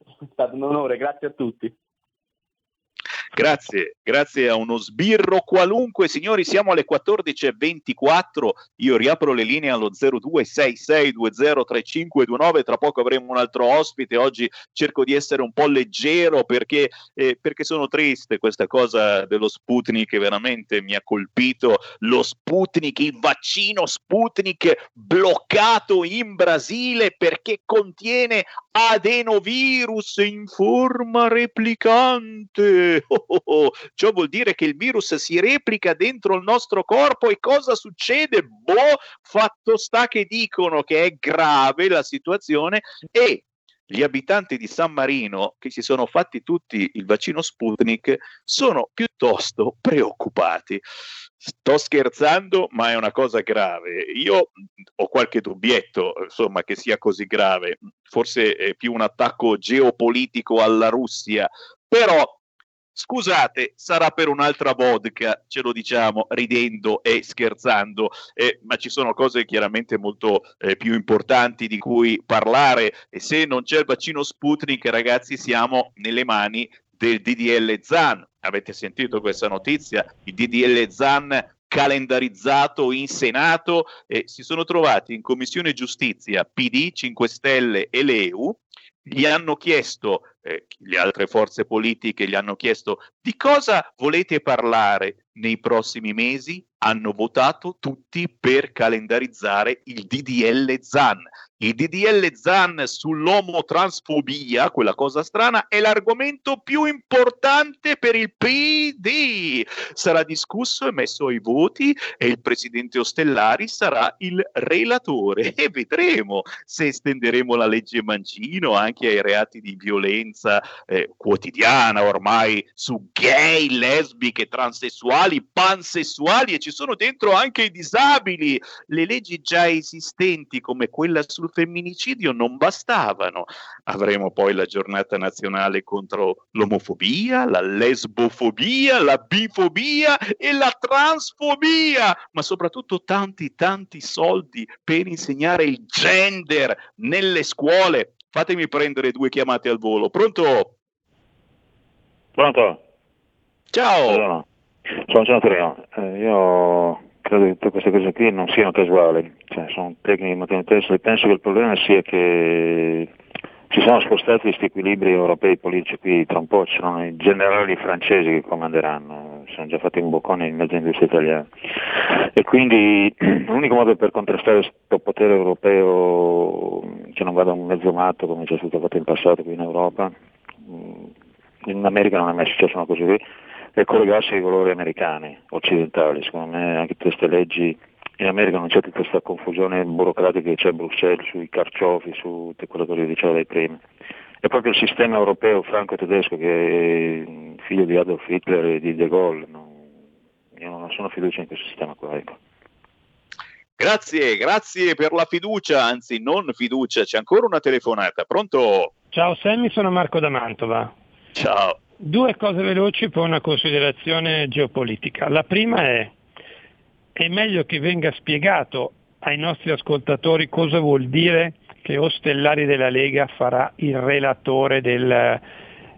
È stato un onore, grazie a tutti. Grazie, grazie a uno sbirro qualunque. Signori, siamo alle 14.24. Io riapro le linee allo 0266203529. Tra poco avremo un altro ospite. Oggi cerco di essere un po' leggero perché, eh, perché sono triste. Questa cosa dello Sputnik veramente mi ha colpito. Lo Sputnik, il vaccino Sputnik bloccato in Brasile perché contiene adenovirus in forma replicante. Oh, oh, oh. Ciò vuol dire che il virus si replica dentro il nostro corpo e cosa succede? Boh, fatto sta che dicono che è grave la situazione e gli abitanti di San Marino che si sono fatti tutti il vaccino Sputnik sono piuttosto preoccupati. Sto scherzando, ma è una cosa grave. Io ho qualche dubbietto, insomma, che sia così grave. Forse è più un attacco geopolitico alla Russia, però Scusate, sarà per un'altra vodka, ce lo diciamo ridendo e scherzando, eh, ma ci sono cose chiaramente molto eh, più importanti di cui parlare e se non c'è il vaccino Sputnik, ragazzi, siamo nelle mani del DDL ZAN. Avete sentito questa notizia? Il DDL ZAN calendarizzato in Senato e si sono trovati in Commissione Giustizia PD, 5 Stelle e l'EU gli hanno chiesto, eh, le altre forze politiche gli hanno chiesto di cosa volete parlare nei prossimi mesi, hanno votato tutti per calendarizzare il DDL ZAN. Il DDL ZAN sull'omotransfobia, quella cosa strana, è l'argomento più importante per il PD. Sarà discusso e messo ai voti e il presidente Ostellari sarà il relatore e vedremo se estenderemo la legge Mancino anche ai reati di violenza eh, quotidiana ormai su gay, lesbiche, transessuali, pansessuali e ci sono dentro anche i disabili. Le leggi già esistenti come quella sul femminicidio non bastavano. Avremo poi la giornata nazionale contro l'omofobia, la lesbofobia, la bifobia e la transfobia, ma soprattutto tanti tanti soldi per insegnare il gender nelle scuole. Fatemi prendere due chiamate al volo. Pronto? Pronto? Ciao. Sono Gian Torino. Eh, io credo che tutte queste cose qui non siano casuali, cioè, sono tecniche motivative. Penso che il problema sia che si sono spostati questi equilibri europei politici qui tra un po', ci sono i generali francesi che comanderanno, sono già fatti un boccone in mezzo industria italiana. E quindi l'unico modo per contrastare questo potere europeo che non vada un mezzo matto come c'è stato fatto in passato qui in Europa, mm, in America non è mai successo una cosa così, è collegarsi ai valori americani, occidentali. Secondo me anche queste leggi in America non c'è tutta questa confusione burocratica che c'è a Bruxelles sui carciofi, su tutto quello che dicevo dai prima. È proprio il sistema europeo franco-tedesco che è figlio di Adolf Hitler e di De Gaulle. No? Io non sono fiducia in questo sistema qua. Ecco. Grazie, grazie per la fiducia, anzi non fiducia, c'è ancora una telefonata. Pronto? Ciao Sammy, sono Marco da Mantova. Ciao. Due cose veloci per una considerazione geopolitica. La prima è, è meglio che venga spiegato ai nostri ascoltatori cosa vuol dire che Ostellari della Lega farà il relatore del,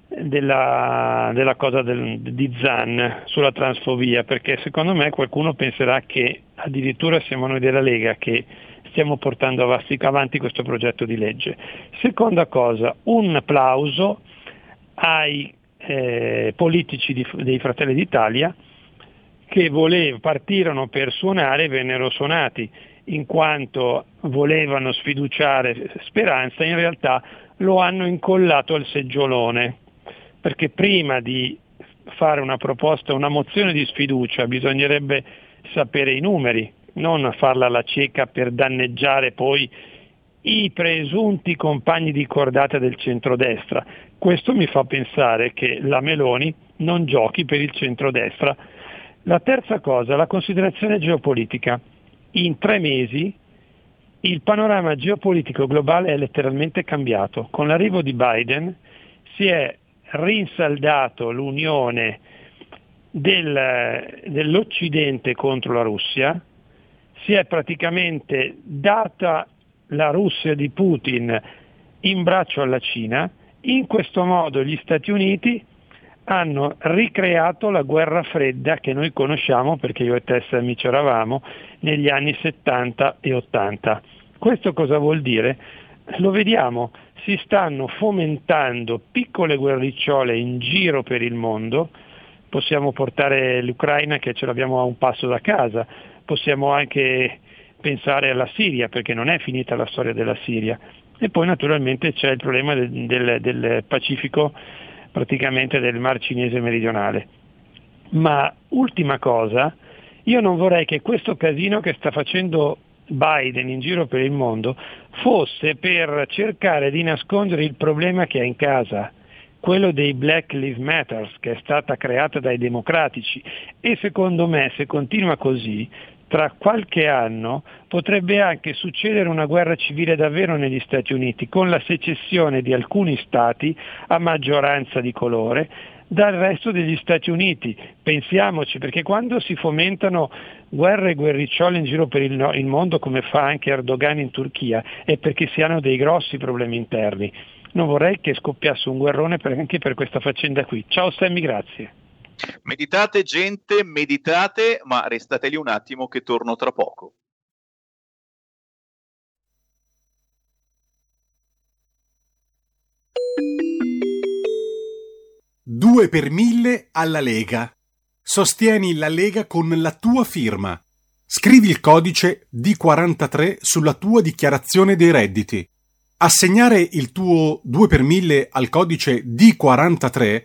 della, della, cosa del, di Zan sulla transfobia, perché secondo me qualcuno penserà che addirittura siamo noi della Lega che stiamo portando avanti questo progetto di legge. Seconda cosa, un applauso ai eh, politici di, dei Fratelli d'Italia che volev, partirono per suonare e vennero suonati in quanto volevano sfiduciare Speranza, in realtà lo hanno incollato al seggiolone, perché prima di fare una proposta, una mozione di sfiducia, bisognerebbe sapere i numeri, non farla alla cieca per danneggiare poi i presunti compagni di cordata del centrodestra. Questo mi fa pensare che la Meloni non giochi per il centrodestra. La terza cosa, la considerazione geopolitica. In tre mesi il panorama geopolitico globale è letteralmente cambiato. Con l'arrivo di Biden si è rinsaldato l'unione del, dell'Occidente contro la Russia, si è praticamente data la Russia di Putin in braccio alla Cina, in questo modo gli Stati Uniti hanno ricreato la guerra fredda che noi conosciamo, perché io e te Sammy c'eravamo, negli anni 70 e 80. Questo cosa vuol dire? Lo vediamo, si stanno fomentando piccole guerricciole in giro per il mondo, possiamo portare l'Ucraina che ce l'abbiamo a un passo da casa, possiamo anche pensare alla Siria perché non è finita la storia della Siria e poi naturalmente c'è il problema del, del, del Pacifico, praticamente del Mar Cinese meridionale. Ma ultima cosa, io non vorrei che questo casino che sta facendo Biden in giro per il mondo fosse per cercare di nascondere il problema che ha in casa quello dei Black Lives Matter che è stata creata dai democratici e secondo me se continua così tra qualche anno potrebbe anche succedere una guerra civile davvero negli Stati Uniti con la secessione di alcuni stati a maggioranza di colore dal resto degli Stati Uniti. Pensiamoci, perché quando si fomentano guerre e guerricciole in giro per il, il mondo, come fa anche Erdogan in Turchia, è perché si hanno dei grossi problemi interni non vorrei che scoppiasse un guerrone per, anche per questa faccenda qui. Ciao Sammy, grazie. Meditate gente, meditate, ma restate lì un attimo che torno tra poco. Due per mille alla Lega. Sostieni la Lega con la tua firma. Scrivi il codice D43 sulla tua dichiarazione dei redditi. Assegnare il tuo 2 per 1000 al codice D43,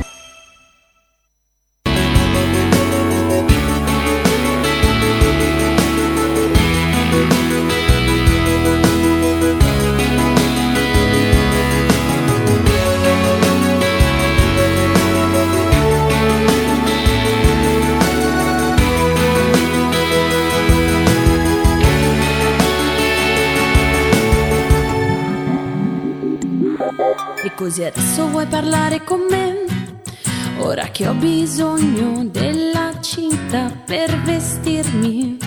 Così adesso vuoi parlare con me? Ora che ho bisogno della cinta per vestirmi.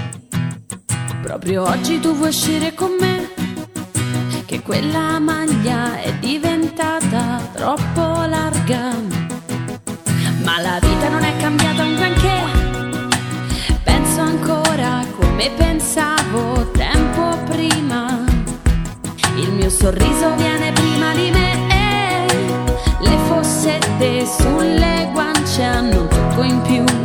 Proprio oggi tu vuoi uscire con me? Che quella maglia è diventata troppo larga. Ma la vita non è cambiata un granché. Penso ancora come pensavo tempo prima. Il mio sorriso viene prima fossette sulle guance hanno tutto in più.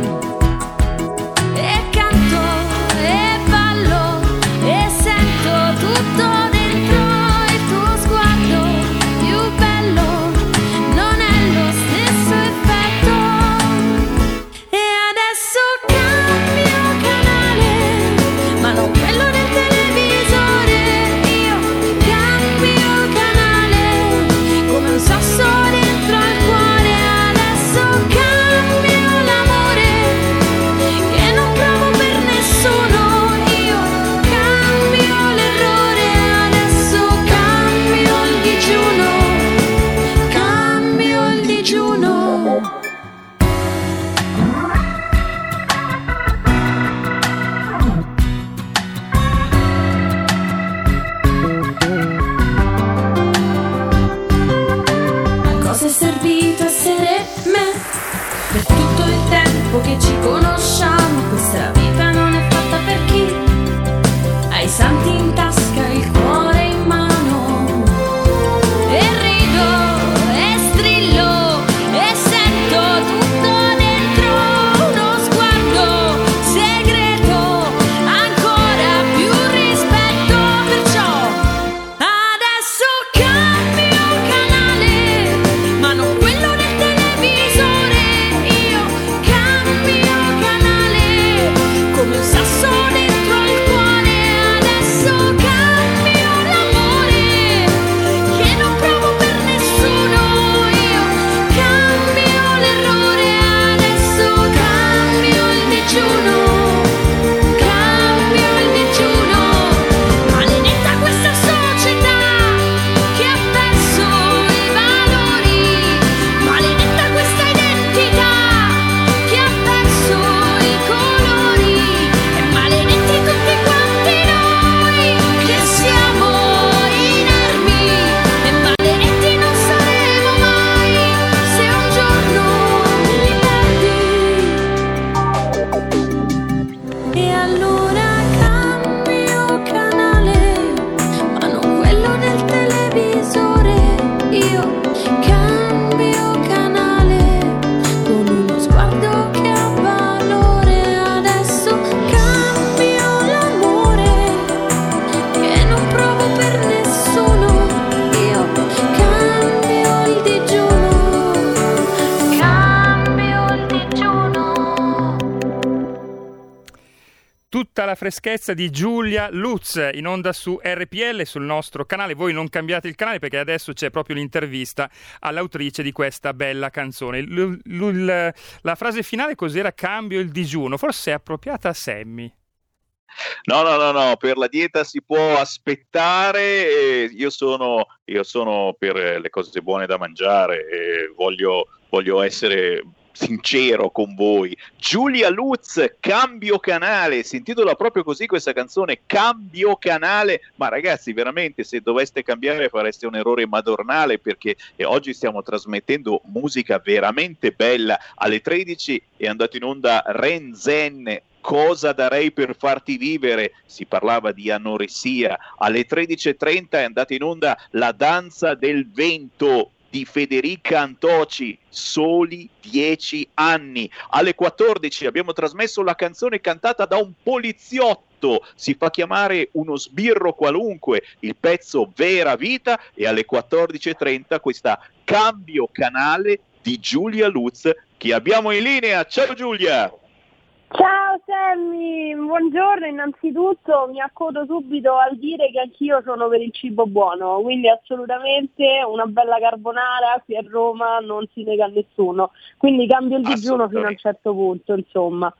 Freschezza di Giulia Lutz in onda su RPL sul nostro canale. Voi non cambiate il canale perché adesso c'è proprio l'intervista all'autrice di questa bella canzone. L- l- la frase finale cos'era? Cambio il digiuno. Forse è appropriata a Sammy. No, no, no, no, per la dieta si può aspettare. io, sono, io sono per le cose buone da mangiare voglio, voglio essere sincero con voi. Giulia Lutz, cambio canale, si intitola proprio così questa canzone, cambio canale, ma ragazzi veramente se doveste cambiare fareste un errore madornale perché eh, oggi stiamo trasmettendo musica veramente bella, alle 13 è andato in onda Ren Zen, Cosa darei per farti vivere? Si parlava di anoressia. Alle 13.30 è andata in onda La danza del vento di Federica Antoci, soli 10 anni. Alle 14 abbiamo trasmesso la canzone cantata da un poliziotto, si fa chiamare uno sbirro qualunque, il pezzo Vera Vita e alle 14.30 questa cambio canale di Giulia Lutz che abbiamo in linea. Ciao Giulia! Ciao Sammy, buongiorno. Innanzitutto, mi accodo subito al dire che anch'io sono per il cibo buono, quindi assolutamente una bella carbonara qui a Roma non si nega a nessuno, quindi cambio il digiuno fino a un certo punto, insomma.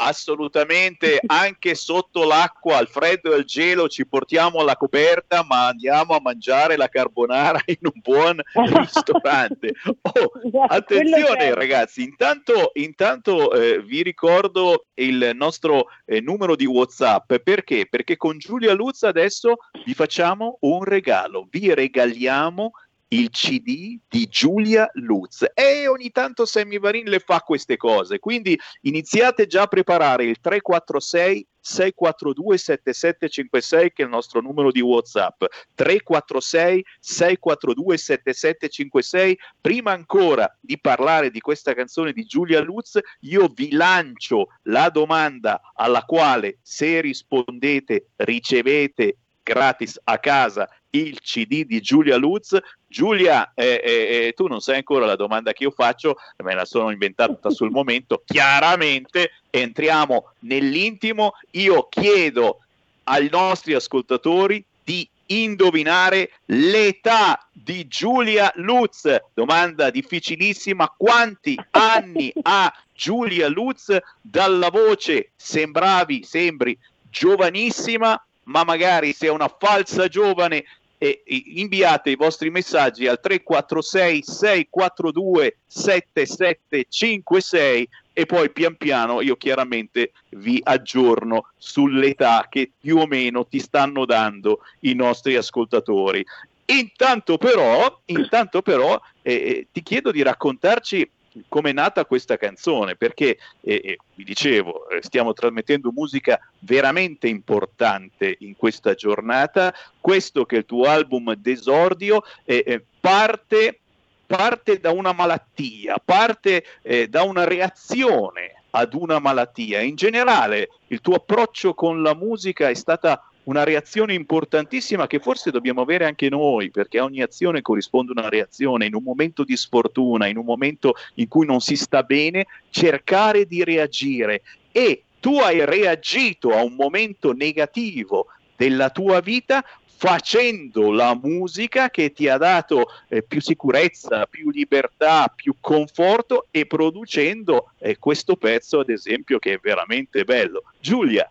Assolutamente, anche sotto l'acqua, al freddo e al gelo ci portiamo alla coperta, ma andiamo a mangiare la carbonara in un buon ristorante. Oh, attenzione ragazzi, intanto, intanto eh, vi ricordo il nostro eh, numero di WhatsApp, perché? Perché con Giulia Luz adesso vi facciamo un regalo, vi regaliamo il CD di Giulia Lutz. E ogni tanto Sammy Varin le fa queste cose. Quindi iniziate già a preparare il 346 642 7756 che è il nostro numero di Whatsapp. 346 642 7756 prima ancora di parlare di questa canzone di Giulia Lutz io vi lancio la domanda alla quale se rispondete ricevete gratis a casa il CD di Giulia Lutz. Giulia, eh, eh, tu non sai ancora la domanda che io faccio, me la sono inventata sul momento. Chiaramente entriamo nell'intimo. Io chiedo ai nostri ascoltatori di indovinare l'età di Giulia Lutz. Domanda difficilissima. Quanti anni ha Giulia Lutz? Dalla voce sembravi, sembri giovanissima, ma magari se è una falsa giovane e inviate i vostri messaggi al 346 642 7756 e poi pian piano io chiaramente vi aggiorno sull'età che più o meno ti stanno dando i nostri ascoltatori. Intanto però, intanto però eh, ti chiedo di raccontarci come è nata questa canzone, perché eh, eh, vi dicevo, eh, stiamo trasmettendo musica veramente importante in questa giornata. Questo che è il tuo album d'esordio eh, eh, parte, parte, da una malattia, parte da una reazione ad una malattia. In generale, il tuo approccio con la musica è stata una reazione importantissima che forse dobbiamo avere anche noi, perché a ogni azione corrisponde una reazione. In un momento di sfortuna, in un momento in cui non si sta bene, cercare di reagire. E tu hai reagito a un momento negativo della tua vita facendo la musica che ti ha dato eh, più sicurezza, più libertà, più conforto e producendo eh, questo pezzo, ad esempio, che è veramente bello. Giulia.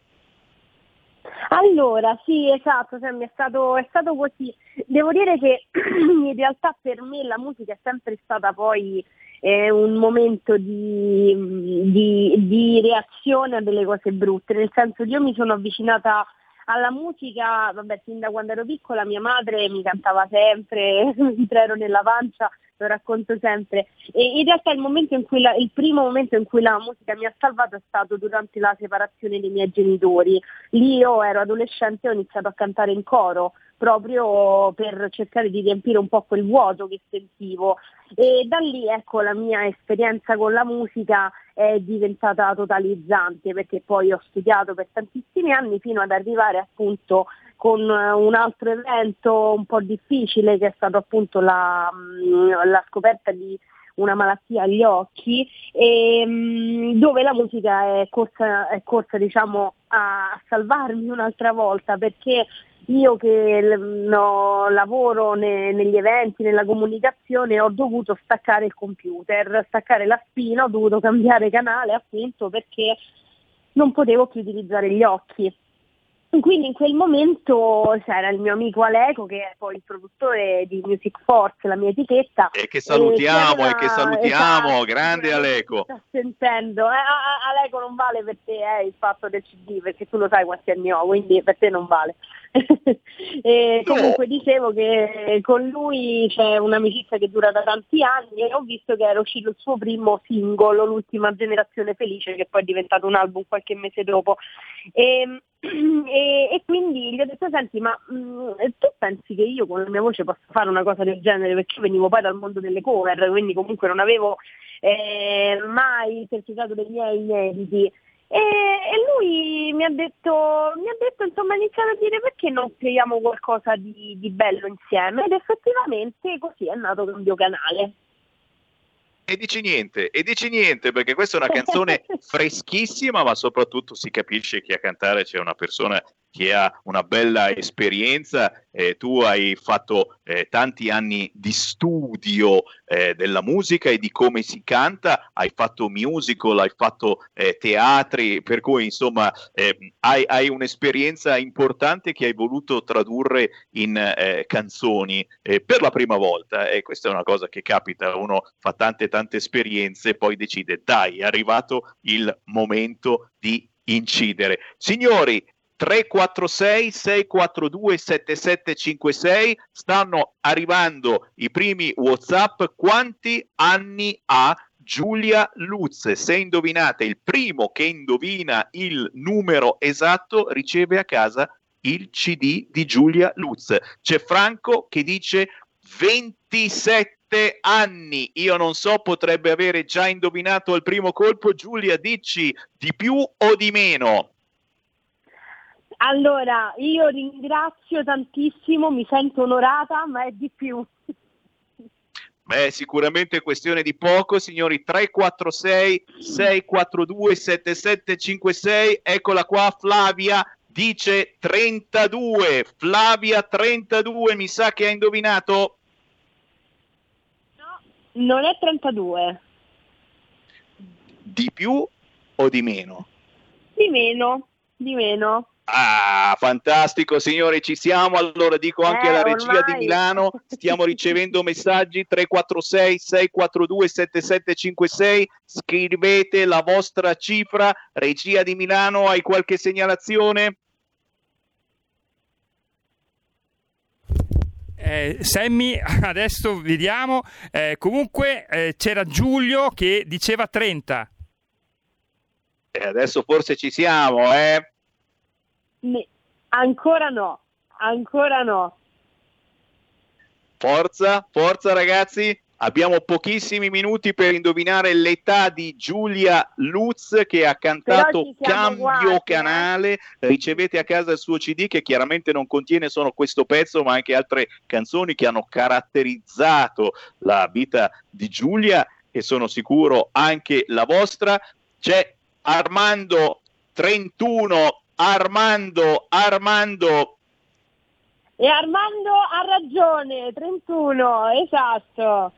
Allora, sì, esatto, cioè, è, stato, è stato così. Devo dire che in realtà per me la musica è sempre stata poi eh, un momento di, di, di, reazione a delle cose brutte, nel senso che io mi sono avvicinata alla musica, vabbè, sin da quando ero piccola mia madre mi cantava sempre, mentre ero nella pancia, lo racconto sempre. E in realtà il, la, il, primo momento in cui la musica mi ha salvato è stato durante la separazione dei miei genitori. Lì io ero adolescente e ho iniziato a cantare in coro proprio per cercare di riempire un po' quel vuoto che sentivo. E da lì ecco la mia esperienza con la musica è diventata totalizzante perché poi ho studiato per tantissimi anni fino ad arrivare appunto con un altro evento un po' difficile che è stato appunto la, mm, la scoperta di una malattia agli occhi e, mm, dove la musica è corsa, è corsa diciamo, a salvarmi un'altra volta perché io che no, lavoro ne, negli eventi, nella comunicazione, ho dovuto staccare il computer, staccare la spina, ho dovuto cambiare canale appunto perché non potevo più utilizzare gli occhi. Quindi in quel momento c'era il mio amico Aleco che è poi il produttore di Music Force, la mia etichetta. E che salutiamo, e, che, e che salutiamo, esatto, grande Aleco. Sta sentendo, eh, Aleco non vale per te eh, il fatto del CD perché tu lo sai quanti anni ho, quindi per te non vale. e comunque dicevo che con lui c'è un'amicizia che dura da tanti anni e ho visto che era uscito il suo primo singolo, l'ultima generazione felice, che poi è diventato un album qualche mese dopo. E, e, e quindi gli ho detto, senti, ma mh, mm, tu pensi che io con la mia voce possa fare una cosa del genere? Perché io venivo poi dal mondo delle cover, quindi comunque non avevo eh, mai cercato dei miei inediti. E, e, lui mi ha detto, mi ha detto insomma, ha iniziato a dire perché non creiamo qualcosa di, di bello insieme ed effettivamente così è nato Cambio Canale. E dici niente, e dici niente perché questa è una canzone freschissima, ma soprattutto si capisce che a cantare c'è una persona che ha una bella esperienza, eh, tu hai fatto eh, tanti anni di studio eh, della musica e di come si canta, hai fatto musical, hai fatto eh, teatri, per cui insomma eh, hai, hai, un'esperienza importante che hai voluto tradurre in eh, canzoni per la prima volta e questa è una cosa che capita, uno fa tante tante esperienze e poi decide dai è arrivato il momento di incidere. Signori, 346 642 7756 stanno arrivando i primi whatsapp. Quanti anni ha Giulia Lutz? Se indovinate il primo che indovina il numero esatto riceve a casa il cd di Giulia Lutz. C'è Franco che dice 27 anni. Io non so potrebbe avere già indovinato al primo colpo. Giulia dici di più o di meno allora, io ringrazio tantissimo, mi sento onorata, ma è di più. Beh, sicuramente questione di poco, signori. 346 642 7756. Eccola qua, Flavia dice 32. Flavia 32, mi sa che ha indovinato. No, non è 32. Di più o di meno? Di meno, di meno. Ah, fantastico signori, ci siamo. Allora dico anche eh, alla regia ormai. di Milano, stiamo ricevendo messaggi 346 642 7756. Scrivete la vostra cifra. Regia di Milano, hai qualche segnalazione? Eh, Sammy, adesso vediamo. Eh, comunque eh, c'era Giulio che diceva 30. E adesso forse ci siamo, eh? Ne- ancora no, ancora no. Forza, forza ragazzi. Abbiamo pochissimi minuti per indovinare l'età di Giulia Lutz che ha cantato Cambio quasi, eh. canale. Ricevete a casa il suo CD che chiaramente non contiene solo questo pezzo, ma anche altre canzoni che hanno caratterizzato la vita di Giulia e sono sicuro anche la vostra. C'è Armando 31, Armando, Armando E Armando ha ragione, 31, esatto.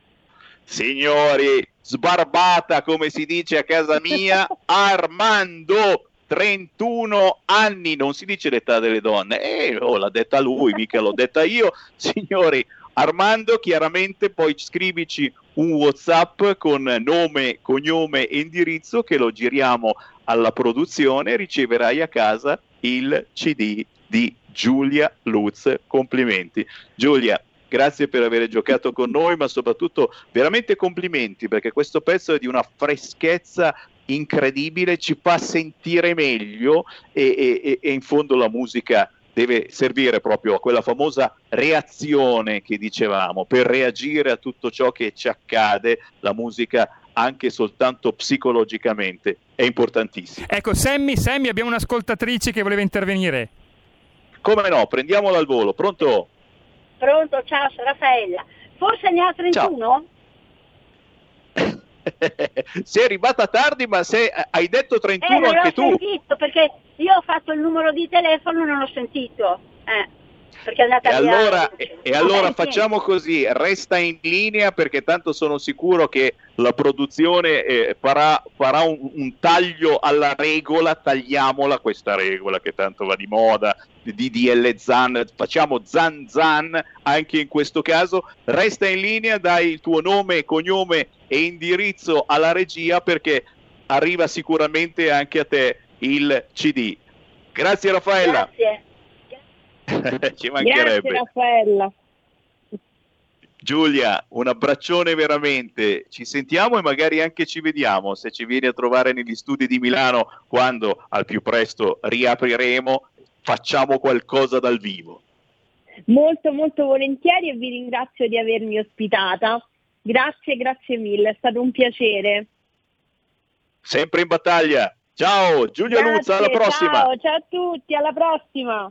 Signori, sbarbata come si dice a casa mia, Armando, 31 anni, non si dice l'età delle donne, eh, oh, l'ha detta lui, mica l'ho detta io, signori. Armando, chiaramente poi scrivici un WhatsApp con nome, cognome e indirizzo che lo giriamo alla produzione riceverai a casa il CD di Giulia Lutz. Complimenti. Giulia, grazie per aver giocato con noi, ma soprattutto veramente complimenti perché questo pezzo è di una freschezza incredibile, ci fa sentire meglio e- e- e in fondo la musica deve servire proprio a quella famosa reazione che dicevamo, per reagire a tutto ciò che ci accade, la musica anche soltanto psicologicamente è importantissima. Ecco, Sammy, Sammy, abbiamo un'ascoltatrice che voleva intervenire. Come no, prendiamola al volo, pronto? Pronto, ciao, sono Raffaella. Forse ne ha 31? sei arrivata tardi, ma se hai detto 31 Eh, non anche l'ho tu. sentito perché io ho fatto il numero di telefono e non l'ho sentito. Eh, perché è andata E via. allora, e- e allora Vabbè, facciamo così, resta in linea perché tanto sono sicuro che la produzione eh, farà, farà un, un taglio alla regola, tagliamola questa regola che tanto va di moda, di DDL Zan, facciamo Zan Zan anche in questo caso, resta in linea, dai il tuo nome, cognome e indirizzo alla regia perché arriva sicuramente anche a te il CD. Grazie Raffaella. Grazie. Ci mancherebbe. Grazie Raffaella. Giulia, un abbraccione veramente. Ci sentiamo e magari anche ci vediamo se ci vieni a trovare negli studi di Milano quando al più presto riapriremo. Facciamo qualcosa dal vivo. Molto molto volentieri e vi ringrazio di avermi ospitata. Grazie, grazie mille, è stato un piacere. Sempre in battaglia. Ciao, Giulia Grazie, Luzza, alla prossima. Ciao, ciao a tutti, alla prossima.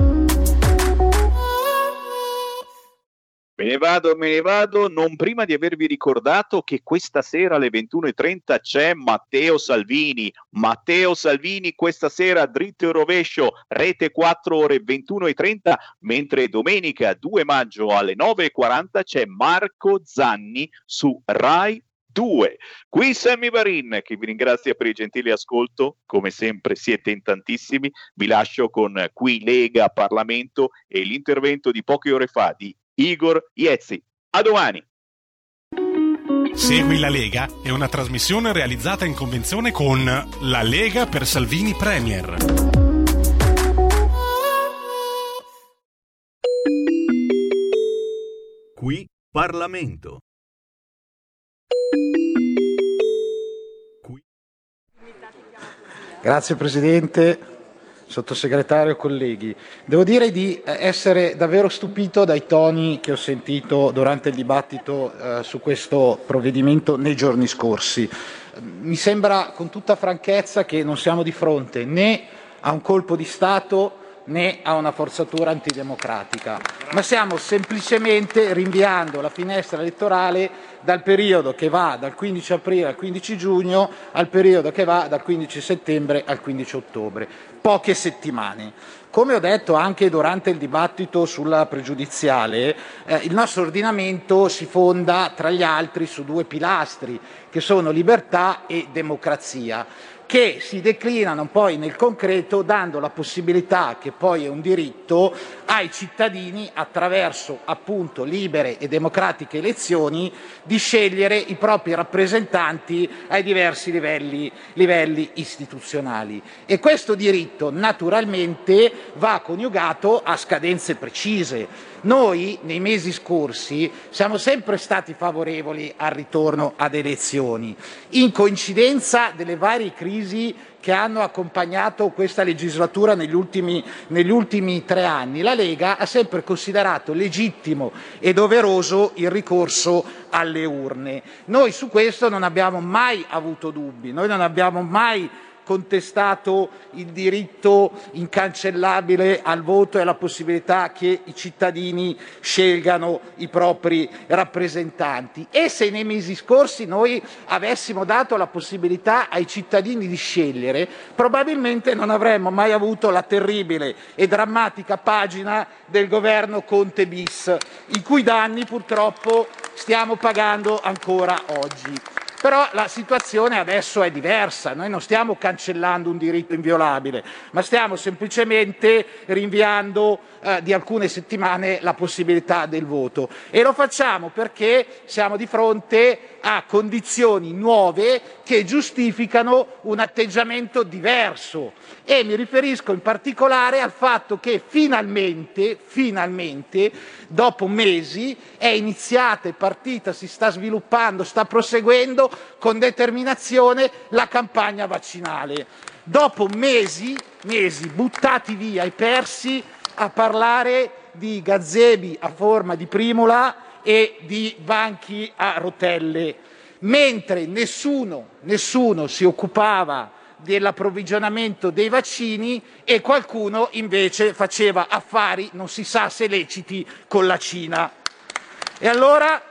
Me ne vado, me ne vado, non prima di avervi ricordato che questa sera alle 21.30 c'è Matteo Salvini. Matteo Salvini questa sera dritto e rovescio, rete 4 ore 21.30, mentre domenica 2 maggio alle 9.40 c'è Marco Zanni su Rai 2. Qui Sammy Varin che vi ringrazia per il gentile ascolto, come sempre siete in tantissimi, vi lascio con Qui Lega Parlamento e l'intervento di poche ore fa di Igor Iezzi. A domani! Segui la Lega è una trasmissione realizzata in convenzione con La Lega per Salvini Premier. Qui Parlamento. Grazie Presidente, Sottosegretario, colleghi. Devo dire di eh, essere davvero stupito dai toni che ho sentito durante il dibattito eh, su questo provvedimento nei giorni scorsi. Mi sembra con tutta franchezza che non siamo di fronte né a un colpo di Stato né a una forzatura antidemocratica, ma stiamo semplicemente rinviando la finestra elettorale dal periodo che va dal 15 aprile al 15 giugno al periodo che va dal 15 settembre al 15 ottobre, poche settimane. Come ho detto anche durante il dibattito sulla pregiudiziale, eh, il nostro ordinamento si fonda tra gli altri su due pilastri che sono libertà e democrazia che si declinano poi nel concreto dando la possibilità, che poi è un diritto, ai cittadini, attraverso appunto libere e democratiche elezioni, di scegliere i propri rappresentanti ai diversi livelli, livelli istituzionali. E questo diritto naturalmente va coniugato a scadenze precise. Noi nei mesi scorsi siamo sempre stati favorevoli al ritorno ad elezioni, in coincidenza delle varie crisi che hanno accompagnato questa legislatura negli ultimi, negli ultimi tre anni. La Lega ha sempre considerato legittimo e doveroso il ricorso alle urne. Noi su questo non abbiamo mai avuto dubbi, noi non abbiamo mai contestato il diritto incancellabile al voto e alla possibilità che i cittadini scelgano i propri rappresentanti. E se nei mesi scorsi noi avessimo dato la possibilità ai cittadini di scegliere, probabilmente non avremmo mai avuto la terribile e drammatica pagina del governo Conte bis, i cui danni purtroppo stiamo pagando ancora oggi. Però la situazione adesso è diversa, noi non stiamo cancellando un diritto inviolabile, ma stiamo semplicemente rinviando eh, di alcune settimane la possibilità del voto. E lo facciamo perché siamo di fronte a condizioni nuove che giustificano un atteggiamento diverso e mi riferisco in particolare al fatto che finalmente, finalmente dopo mesi è iniziata, è partita, si sta sviluppando, sta proseguendo con determinazione la campagna vaccinale. Dopo mesi, mesi buttati via e persi a parlare di gazebi a forma di primula e di banchi a rotelle, mentre nessuno, nessuno si occupava dell'approvvigionamento dei vaccini e qualcuno invece faceva affari, non si sa se leciti, con la Cina. E allora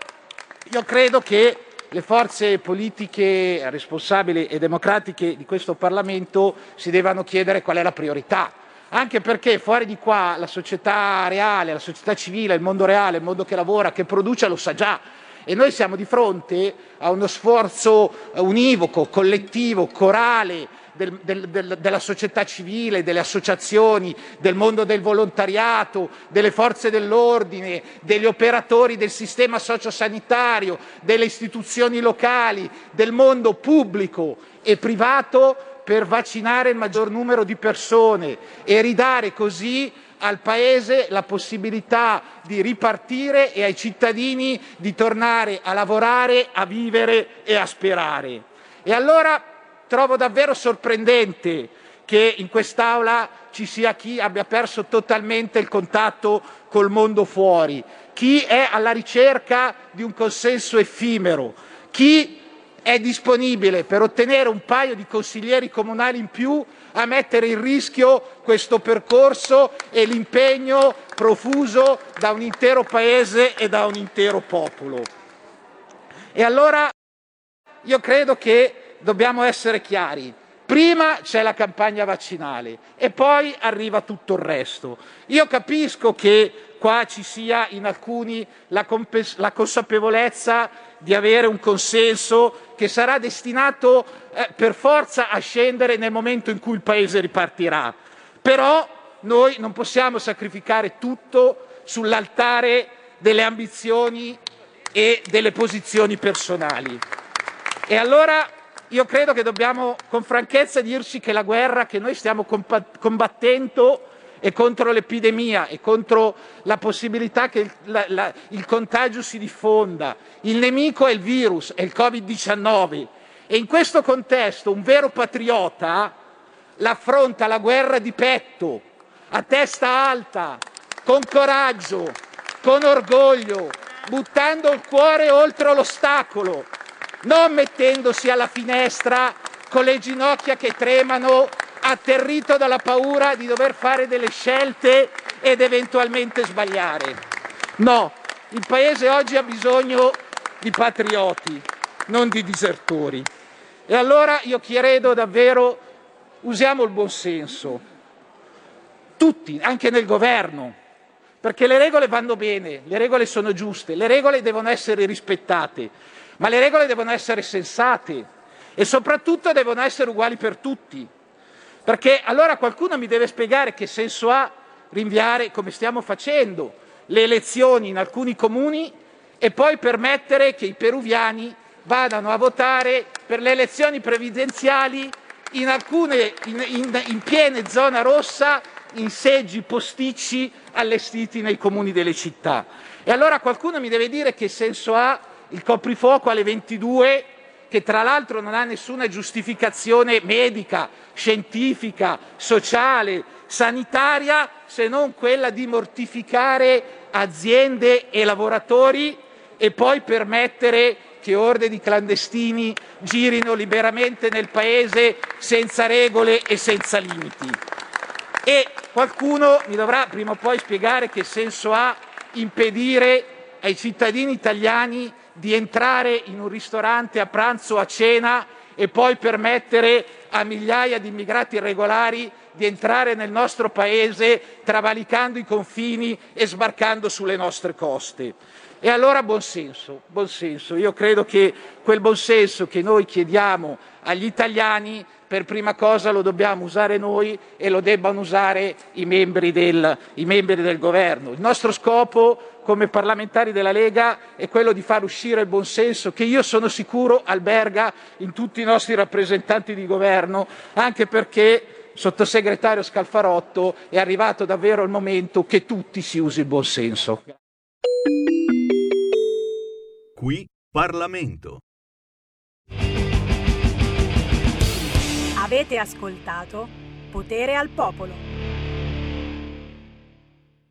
io credo che le forze politiche responsabili e democratiche di questo Parlamento si devono chiedere qual è la priorità anche perché fuori di qua la società reale, la società civile, il mondo reale, il mondo che lavora, che produce lo sa già. E noi siamo di fronte a uno sforzo univoco, collettivo, corale del, del, del, della società civile, delle associazioni, del mondo del volontariato, delle forze dell'ordine, degli operatori del sistema sociosanitario, delle istituzioni locali, del mondo pubblico e privato per vaccinare il maggior numero di persone e ridare così al Paese la possibilità di ripartire e ai cittadini di tornare a lavorare, a vivere e a sperare. E allora trovo davvero sorprendente che in quest'Aula ci sia chi abbia perso totalmente il contatto col mondo fuori, chi è alla ricerca di un consenso effimero, chi è disponibile per ottenere un paio di consiglieri comunali in più a mettere in rischio questo percorso e l'impegno profuso da un intero paese e da un intero popolo. E allora io credo che dobbiamo essere chiari. Prima c'è la campagna vaccinale e poi arriva tutto il resto. Io capisco che qua ci sia in alcuni la, la consapevolezza di avere un consenso che sarà destinato eh, per forza a scendere nel momento in cui il Paese ripartirà. Però noi non possiamo sacrificare tutto sull'altare delle ambizioni e delle posizioni personali. E allora io credo che dobbiamo con franchezza dirci che la guerra che noi stiamo combattendo e contro l'epidemia e contro la possibilità che il, la, la, il contagio si diffonda. Il nemico è il virus, è il Covid-19 e in questo contesto un vero patriota l'affronta la guerra di petto, a testa alta, con coraggio, con orgoglio, buttando il cuore oltre l'ostacolo, non mettendosi alla finestra con le ginocchia che tremano atterrito dalla paura di dover fare delle scelte ed eventualmente sbagliare. No, il Paese oggi ha bisogno di patrioti, non di disertori. E allora io chiedo davvero, usiamo il buonsenso, tutti, anche nel governo, perché le regole vanno bene, le regole sono giuste, le regole devono essere rispettate, ma le regole devono essere sensate e soprattutto devono essere uguali per tutti. Perché allora qualcuno mi deve spiegare che senso ha rinviare, come stiamo facendo, le elezioni in alcuni comuni e poi permettere che i peruviani vadano a votare per le elezioni previdenziali in, alcune, in, in, in piene zona rossa in seggi posticci allestiti nei comuni delle città. E allora qualcuno mi deve dire che senso ha il coprifuoco alle 22 che tra l'altro non ha nessuna giustificazione medica, scientifica, sociale, sanitaria, se non quella di mortificare aziende e lavoratori e poi permettere che orde di clandestini girino liberamente nel paese senza regole e senza limiti. E qualcuno mi dovrà prima o poi spiegare che senso ha impedire ai cittadini italiani di entrare in un ristorante a pranzo o a cena e poi permettere a migliaia di immigrati irregolari di entrare nel nostro paese travalicando i confini e sbarcando sulle nostre coste. E allora buonsenso, buonsenso. Io credo che quel buonsenso che noi chiediamo agli italiani per prima cosa lo dobbiamo usare noi e lo debbano usare i membri del, i membri del governo. Il nostro scopo come parlamentari della Lega è quello di far uscire il buonsenso che io sono sicuro alberga in tutti i nostri rappresentanti di governo, anche perché sottosegretario Scalfarotto è arrivato davvero il momento che tutti si usi il buonsenso. Qui Parlamento. Avete ascoltato Potere al Popolo.